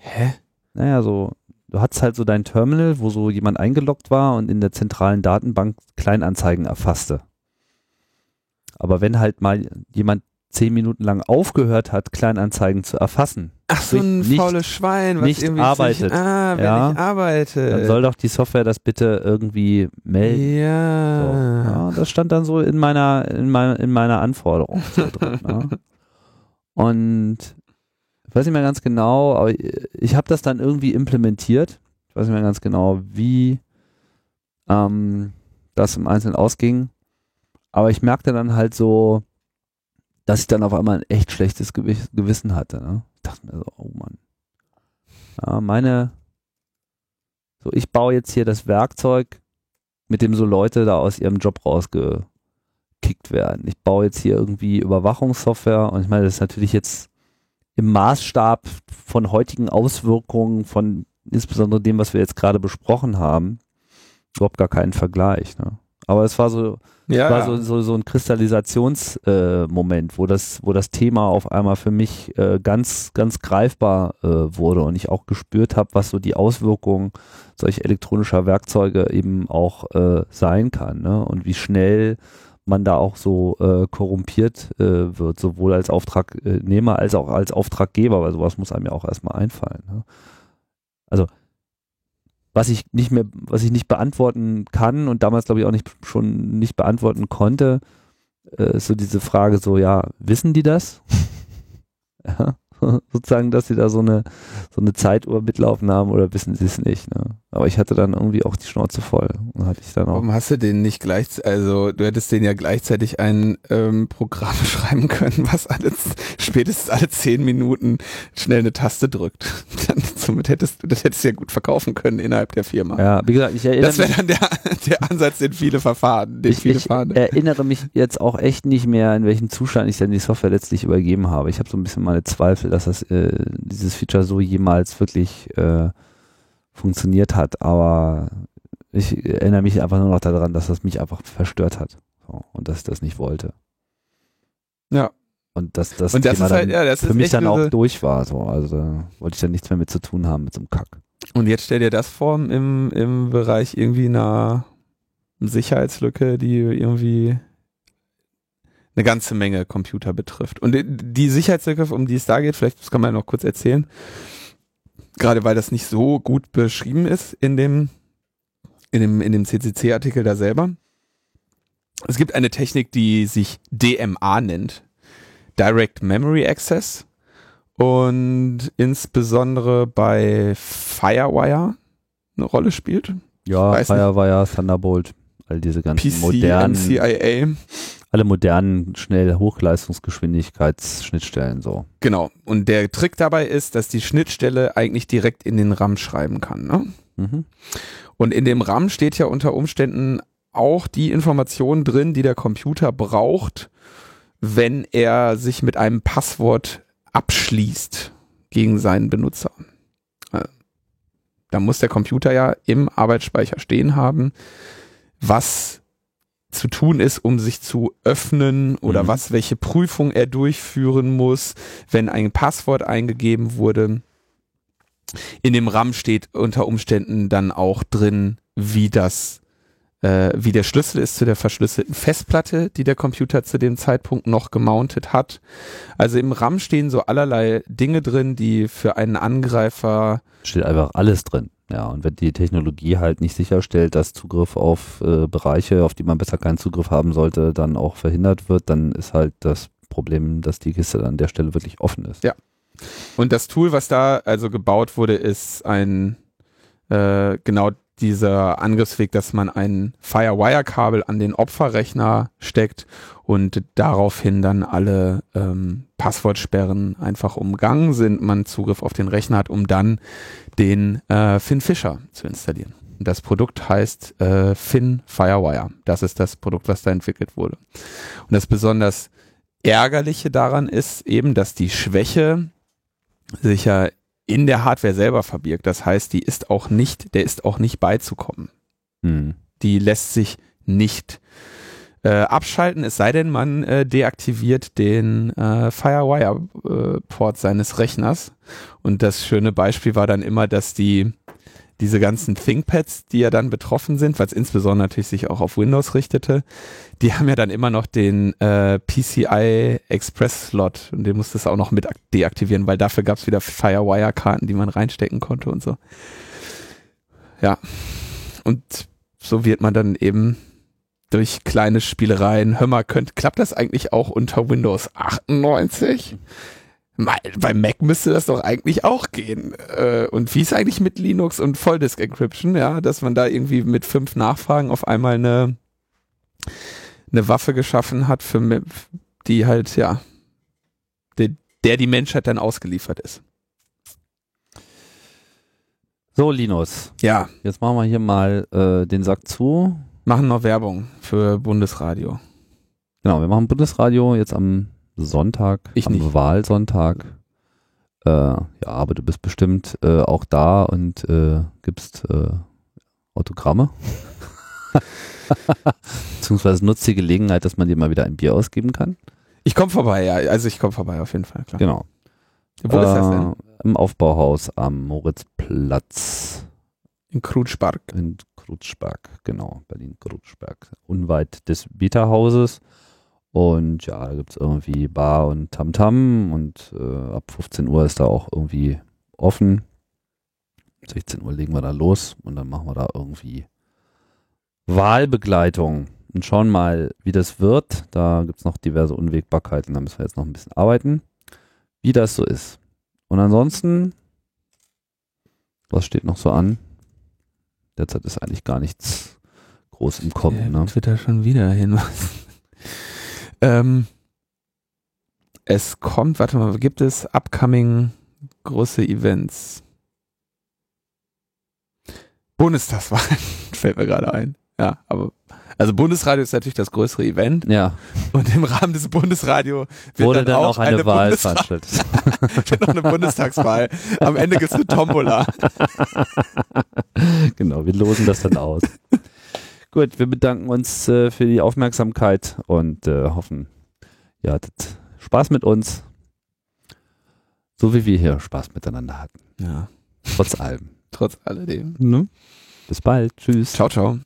Hä? Naja, so, du hattest halt so dein Terminal, wo so jemand eingeloggt war und in der zentralen Datenbank Kleinanzeigen erfasste. Aber wenn halt mal jemand zehn Minuten lang aufgehört hat, Kleinanzeigen zu erfassen, Ach, so ein Nicht- faules Schwein, was nicht irgendwie arbeitet. Sich, ah, wenn Ja. ich arbeite. dann soll doch die Software das bitte irgendwie melden. ja. So, ja, das stand dann so in meiner, in meiner, in meiner Anforderung [LAUGHS] so drin. Ja. Und ich weiß nicht mehr ganz genau, aber ich habe das dann irgendwie implementiert. Ich weiß nicht mehr ganz genau, wie ähm, das im Einzelnen ausging. Aber ich merkte dann halt so, dass ich dann auf einmal ein echt schlechtes Gewi- Gewissen hatte. Ne? Ich dachte mir so, oh Mann. Ja, meine, so ich baue jetzt hier das Werkzeug, mit dem so Leute da aus ihrem Job rausgekickt werden. Ich baue jetzt hier irgendwie Überwachungssoftware und ich meine, das ist natürlich jetzt im Maßstab von heutigen Auswirkungen von insbesondere dem, was wir jetzt gerade besprochen haben, überhaupt gar keinen Vergleich. Ne? Aber es war so, ja. war so, so, so ein Kristallisationsmoment, äh, wo das, wo das Thema auf einmal für mich äh, ganz, ganz greifbar äh, wurde und ich auch gespürt habe, was so die Auswirkungen solch elektronischer Werkzeuge eben auch äh, sein kann, ne? Und wie schnell man da auch so äh, korrumpiert äh, wird, sowohl als Auftragnehmer als auch als Auftraggeber, weil sowas muss einem ja auch erstmal einfallen. Ne? Also was ich nicht mehr, was ich nicht beantworten kann und damals glaube ich auch nicht schon nicht beantworten konnte, äh, ist so diese Frage so, ja, wissen die das? [LAUGHS] ja, [LAUGHS] sozusagen, dass sie da so eine so eine Zeituhr mitlaufen haben oder wissen sie es nicht. Ne? Aber ich hatte dann irgendwie auch die Schnauze voll und hatte ich dann auch. Warum hast du den nicht gleich, also du hättest den ja gleichzeitig ein ähm, Programm [LAUGHS] schreiben können, was alle, spätestens alle zehn Minuten schnell eine Taste drückt. [LAUGHS] Dann, somit hättest du, das hättest du ja gut verkaufen können innerhalb der Firma. Ja, wie gesagt, ich erinnere Das wäre dann der, der Ansatz, den viele verfahren, den ich, viele ich fahren. erinnere mich jetzt auch echt nicht mehr, in welchem Zustand ich denn die Software letztlich übergeben habe. Ich habe so ein bisschen meine Zweifel, dass das äh, dieses Feature so jemals wirklich äh, funktioniert hat. Aber ich erinnere mich einfach nur noch daran, dass das mich einfach verstört hat so, und dass ich das nicht wollte. Ja. Und dass das, Und das Thema halt, ja, das für mich dann auch durch war. So. Also wollte ich dann nichts mehr mit zu tun haben mit so einem Kack. Und jetzt stell dir das vor im, im Bereich irgendwie einer Sicherheitslücke, die irgendwie eine ganze Menge Computer betrifft. Und die- Sicherheitslücke, um die es da geht, vielleicht das kann man noch kurz erzählen, gerade weil das nicht so gut beschrieben ist in dem, in dem, in dem CCC-Artikel da selber. Es gibt eine Technik, die sich DMA nennt. Direct Memory Access und insbesondere bei Firewire eine Rolle spielt. Ja, Weiß nicht. Firewire, Thunderbolt, all diese ganzen PC, modernen, NCIA. Alle modernen, schnell Hochleistungsgeschwindigkeitsschnittstellen so. Genau. Und der Trick dabei ist, dass die Schnittstelle eigentlich direkt in den RAM schreiben kann. Ne? Mhm. Und in dem RAM steht ja unter Umständen auch die Information drin, die der Computer braucht, wenn er sich mit einem Passwort abschließt gegen seinen Benutzer. Äh, Da muss der Computer ja im Arbeitsspeicher stehen haben, was zu tun ist, um sich zu öffnen oder Mhm. was, welche Prüfung er durchführen muss, wenn ein Passwort eingegeben wurde. In dem RAM steht unter Umständen dann auch drin, wie das, äh, wie der Schlüssel ist zu der verschlüsselten Festplatte, die der Computer zu dem Zeitpunkt noch gemountet hat. Also im RAM stehen so allerlei Dinge drin, die für einen Angreifer Steht einfach alles drin. Ja, und wenn die Technologie halt nicht sicherstellt, dass Zugriff auf äh, Bereiche, auf die man besser keinen Zugriff haben sollte, dann auch verhindert wird, dann ist halt das Problem, dass die Kiste an der Stelle wirklich offen ist. Ja. Und das Tool, was da also gebaut wurde, ist ein äh, genau dieser Angriffsweg, dass man ein Firewire-Kabel an den Opferrechner steckt und daraufhin dann alle ähm, Passwortsperren einfach umgangen sind, man Zugriff auf den Rechner hat, um dann den äh, Finn Fisher zu installieren. Das Produkt heißt äh, Finn Firewire. Das ist das Produkt, was da entwickelt wurde. Und das besonders Ärgerliche daran ist eben, dass die Schwäche sich ja in der Hardware selber verbirgt. Das heißt, die ist auch nicht, der ist auch nicht beizukommen. Hm. Die lässt sich nicht äh, abschalten, es sei denn, man äh, deaktiviert den äh, Firewire-Port seines Rechners. Und das schöne Beispiel war dann immer, dass die diese ganzen ThinkPads, die ja dann betroffen sind, weil es insbesondere natürlich sich auch auf Windows richtete, die haben ja dann immer noch den äh, PCI Express Slot und den musste es auch noch mit deaktivieren, weil dafür gab es wieder Firewire-Karten, die man reinstecken konnte und so. Ja. Und so wird man dann eben durch kleine Spielereien, hör mal, könnt, klappt das eigentlich auch unter Windows 98? Bei Mac müsste das doch eigentlich auch gehen. Äh, und wie ist eigentlich mit Linux und Volldisk Encryption, ja, dass man da irgendwie mit fünf Nachfragen auf einmal eine, eine Waffe geschaffen hat, für, die halt, ja, der, der die Menschheit dann ausgeliefert ist. So, Linus. Ja. Jetzt machen wir hier mal äh, den Sack zu. Machen noch Werbung für Bundesradio. Genau, wir machen Bundesradio jetzt am Sonntag, ich am nicht. Wahlsonntag. Äh, ja, aber du bist bestimmt äh, auch da und äh, gibst äh, Autogramme. [LAUGHS] Beziehungsweise nutzt die Gelegenheit, dass man dir mal wieder ein Bier ausgeben kann. Ich komme vorbei, ja. Also ich komme vorbei auf jeden Fall, klar. Genau. Wo ist das denn? Äh, Im Aufbauhaus am Moritzplatz In Krutschbark. in Krutschberg, genau, Berlin-Krutschberg, unweit des Beta-Hauses. Und ja, da gibt es irgendwie Bar und Tamtam und äh, ab 15 Uhr ist da auch irgendwie offen. 16 Uhr legen wir da los und dann machen wir da irgendwie Wahlbegleitung und schauen mal, wie das wird. Da gibt es noch diverse Unwägbarkeiten, da müssen wir jetzt noch ein bisschen arbeiten, wie das so ist. Und ansonsten, was steht noch so an? Derzeit ist eigentlich gar nichts groß im Kommen. Ne? Twitter schon wieder hin. Ähm, es kommt, warte mal, gibt es upcoming große Events? Bundestagswahlen [LAUGHS] fällt mir gerade ein. Ja, aber also Bundesradio ist natürlich das größere Event Ja, und im Rahmen des Bundesradio wird wurde dann, auch eine, Wahl Bundesra- veranstaltet. wird [LAUGHS] noch eine Bundestagswahl. Am Ende gibt es eine Tombola. [LAUGHS] genau, wir losen das dann aus. Gut, wir bedanken uns äh, für die Aufmerksamkeit und äh, hoffen, ihr hattet Spaß mit uns. So wie wir hier Spaß miteinander hatten. Ja, Trotz allem. [LAUGHS] trotz alledem. Ne? Bis bald. Tschüss. Ciao, ciao.